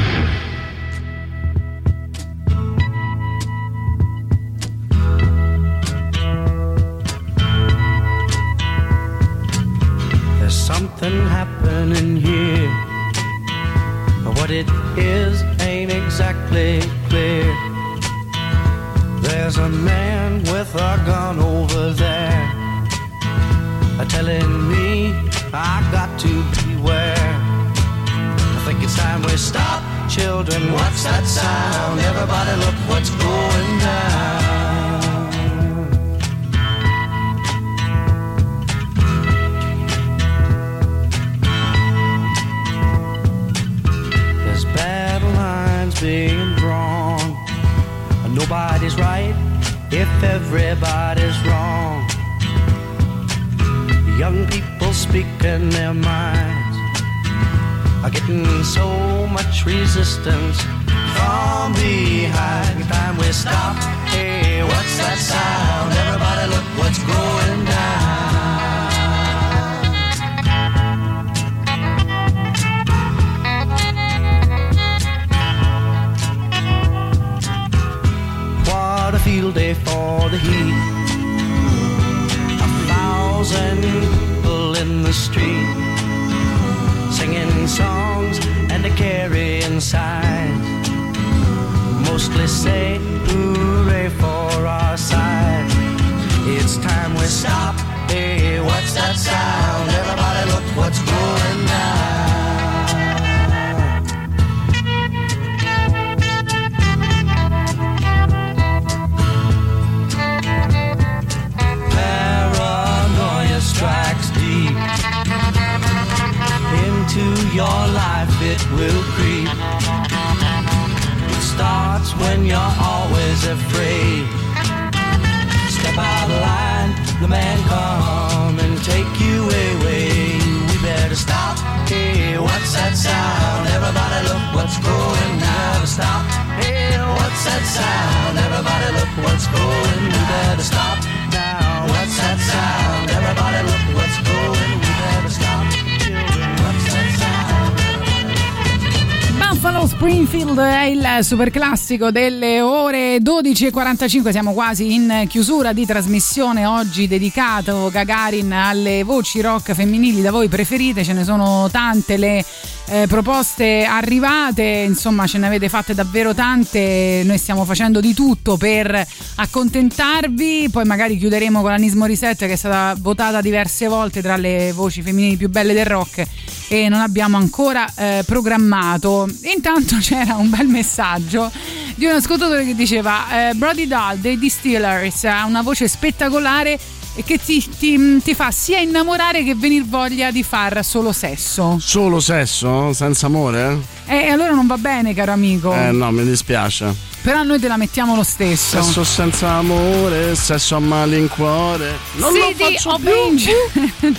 super classico delle ore 12.45, siamo quasi in chiusura di trasmissione oggi dedicato Gagarin alle voci rock femminili da voi preferite, ce ne sono tante le eh, proposte arrivate, insomma ce ne avete fatte davvero tante, noi stiamo facendo di tutto per accontentarvi, poi magari chiuderemo con la Nismo Reset che è stata votata diverse volte tra le voci femminili più belle del rock e non abbiamo ancora eh, programmato. Intanto c'era un bel messaggio di un ascoltatore che diceva eh, Brody Dahl dei Distillers ha una voce spettacolare e che ti, ti, ti, fa sia innamorare che venir voglia di far solo sesso. Solo sesso? Senza amore? Eh, allora non va bene, caro amico. Eh, no, mi dispiace. Però noi te la mettiamo lo stesso. Sesso senza amore, sesso a malincuore. Non CD lo faccio Avenge. più.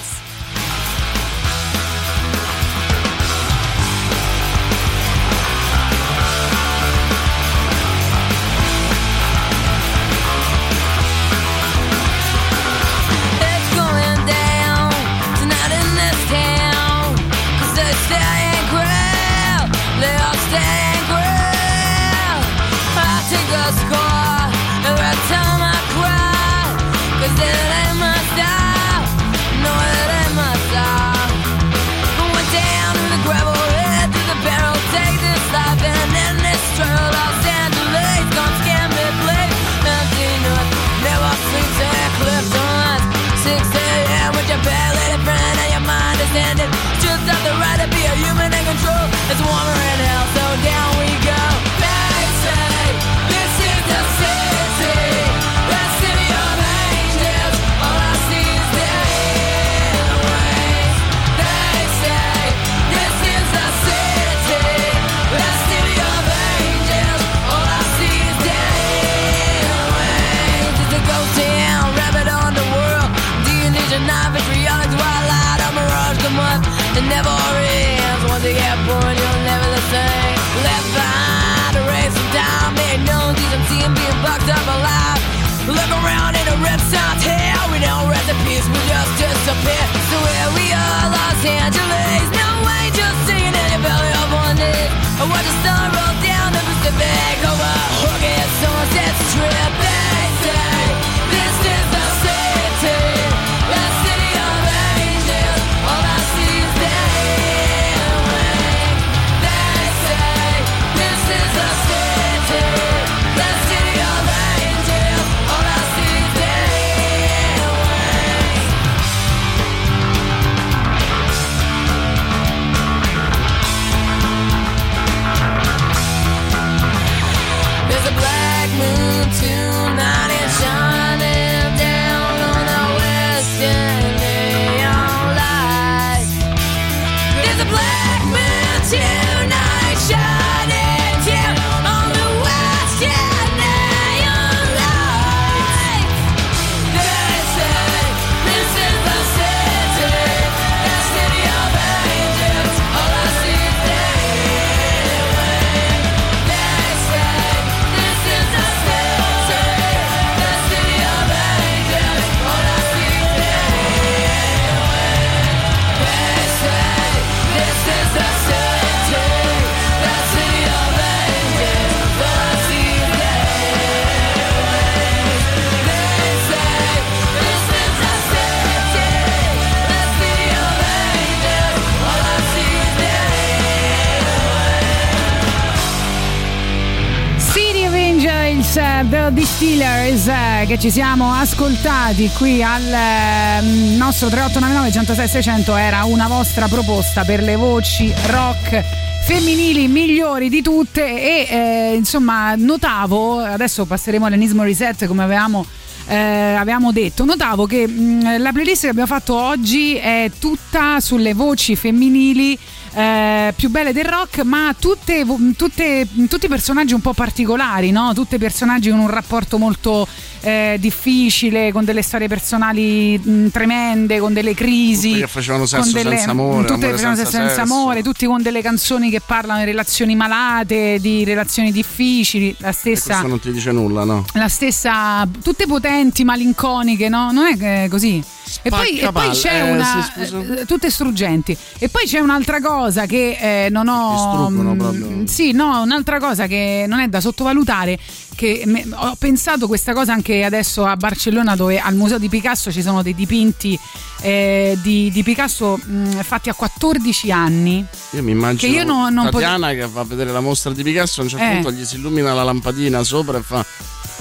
Che ci siamo ascoltati qui al eh, nostro 3899 106 600 era una vostra proposta per le voci rock femminili migliori di tutte e eh, insomma notavo, adesso passeremo all'Enismo Reset come avevamo eh, avevamo detto, notavo che mh, la playlist che abbiamo fatto oggi è tutta sulle voci femminili eh, più belle del rock, ma tutte, tutte- tutti personaggi un po' particolari, no? tutti personaggi con un rapporto molto eh, difficile, con delle storie personali mh, tremende, con delle crisi. Tutte che facevano sesso delle- senza amore, tutte che amore facevano senza sesso senza amore, tutti con delle canzoni che parlano di relazioni malate, di relazioni difficili, la stessa Questo non ti dice nulla, no? la stessa, tutte potenti, malinconiche, no? Non è che è così. E poi, e poi c'è Eh, una. sì, scusa. eh, tutte struggenti. E poi c'è un'altra cosa che eh, non ho. distruggono mm, proprio. Sì, no, un'altra cosa che non è da sottovalutare. Che me- ho pensato questa cosa anche adesso a Barcellona, dove al museo di Picasso ci sono dei dipinti eh, di, di Picasso mh, fatti a 14 anni. Io mi immagino Che io non- non pot- Tatiana che fa vedere la mostra di Picasso, a un certo Eh. punto gli si illumina la lampadina sopra e fa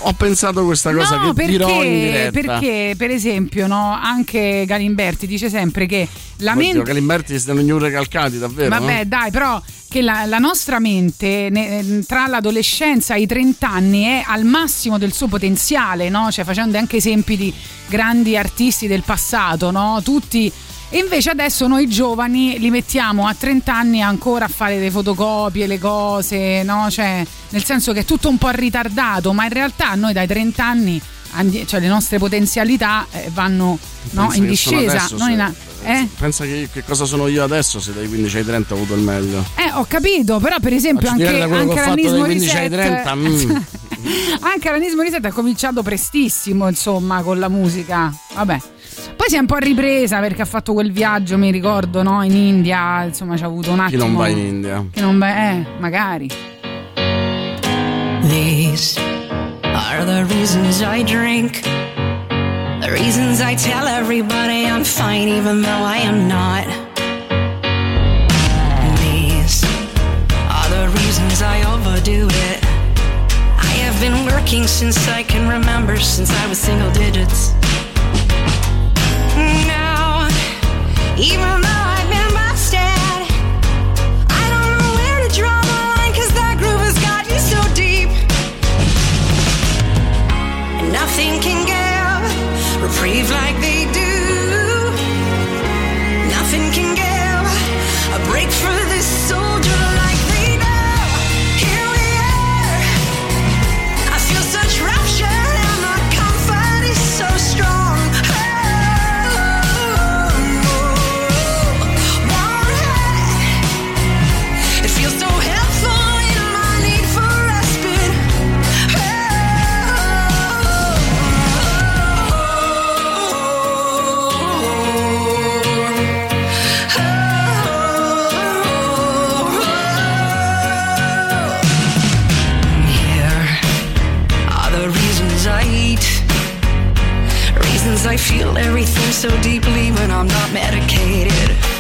ho pensato questa cosa no, che dirò in perché, diretta. perché per esempio no, anche Galimberti dice sempre che la Oddio, mente Galimberti stanno in recalcati, davvero? Vabbè, dai, però che la, la nostra mente ne- tra l'adolescenza e i 30 anni è al massimo del suo potenziale, no? Cioè facendo anche esempi di grandi artisti del passato, no? Tutti e invece adesso noi giovani li mettiamo a 30 anni ancora a fare le fotocopie, le cose, no? Cioè, nel senso che è tutto un po' ritardato, ma in realtà noi dai 30 anni cioè le nostre potenzialità eh, vanno no, in discesa, adesso, non in eh? Pensa che, che cosa sono io adesso se dai 15 ai 30 ho avuto il meglio. Eh, ho capito, però per esempio Faccio anche, anche l'anismo dai 15 ai reset 30, mm. anche l'anismo reset ha cominciato prestissimo, insomma, con la musica. Vabbè. Poi si è un po' ripresa perché ha fatto quel viaggio, mi ricordo, no? In India, insomma, ci ha avuto un Chi attimo. non va in India? Chi non va, eh, magari. These are the reasons I drink. Reasons I tell everybody I'm fine even though I am not. These are the reasons I overdo it. I have been working since I can remember, since I was single digits. Now, even though crave like feel everything so deeply when I'm not medicated.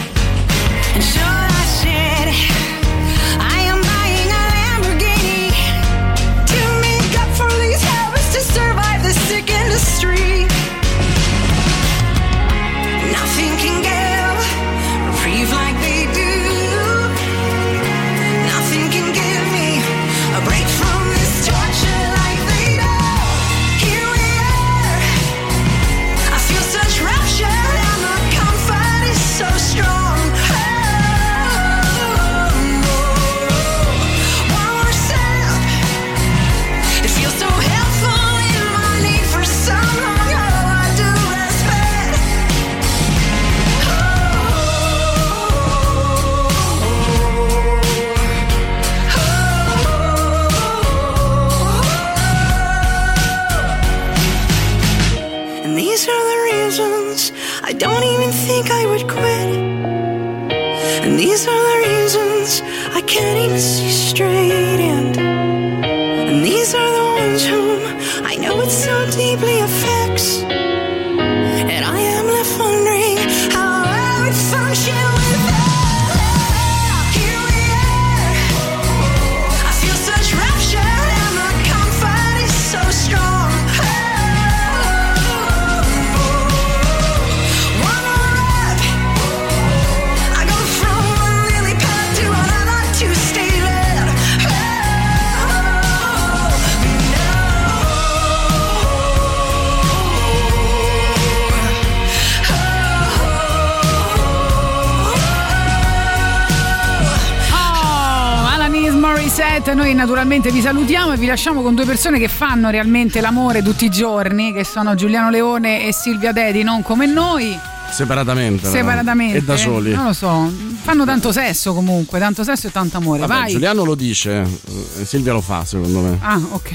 Niente, noi naturalmente vi salutiamo e vi lasciamo con due persone che fanno realmente l'amore tutti i giorni, che sono Giuliano Leone e Silvia Dedi, non come noi. Separatamente. Separatamente. No? E da soli. Non lo so. Fanno tanto sesso comunque, tanto sesso e tanto amore. Vabbè, Vai. Giuliano lo dice, eh, Silvia lo fa secondo me. Ah, ok.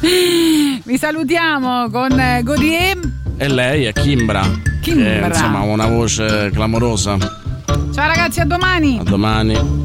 Vi salutiamo con eh, Godier. E lei è Kimbra. Kimbra. È, insomma, una voce clamorosa. Ciao ragazzi, a domani. A domani.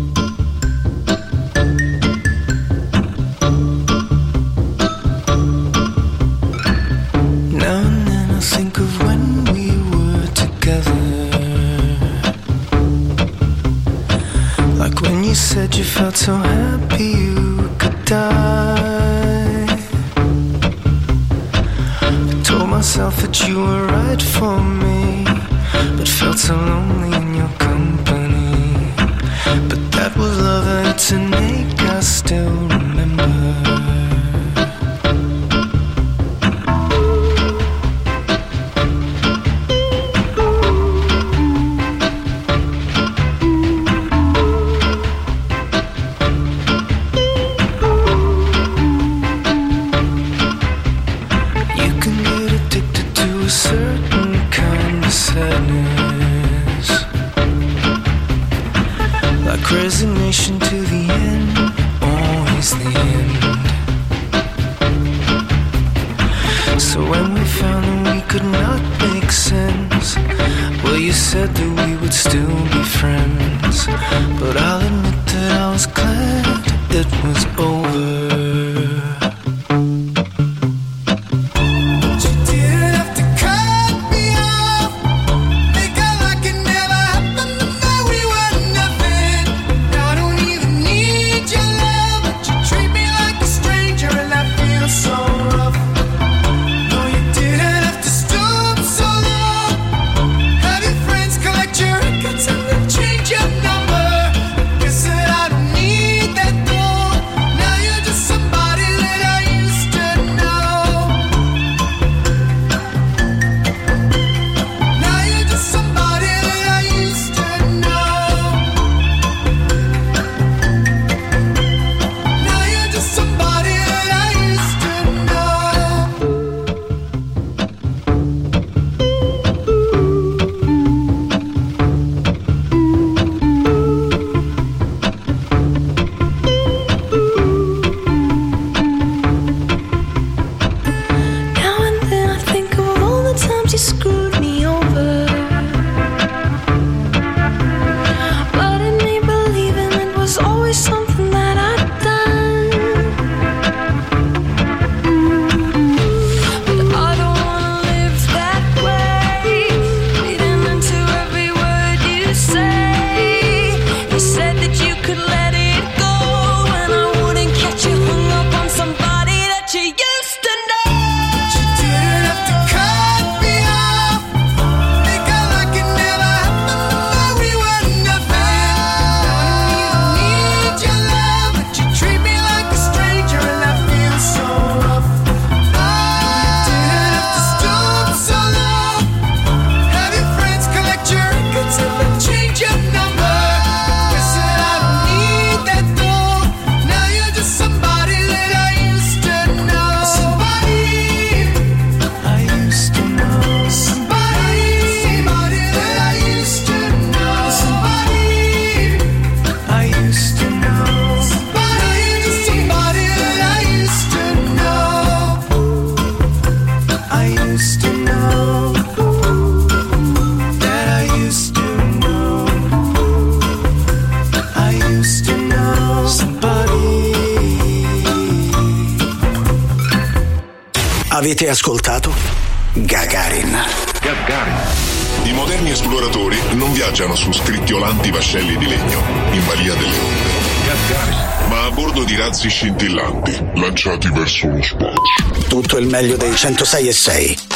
106 e 6.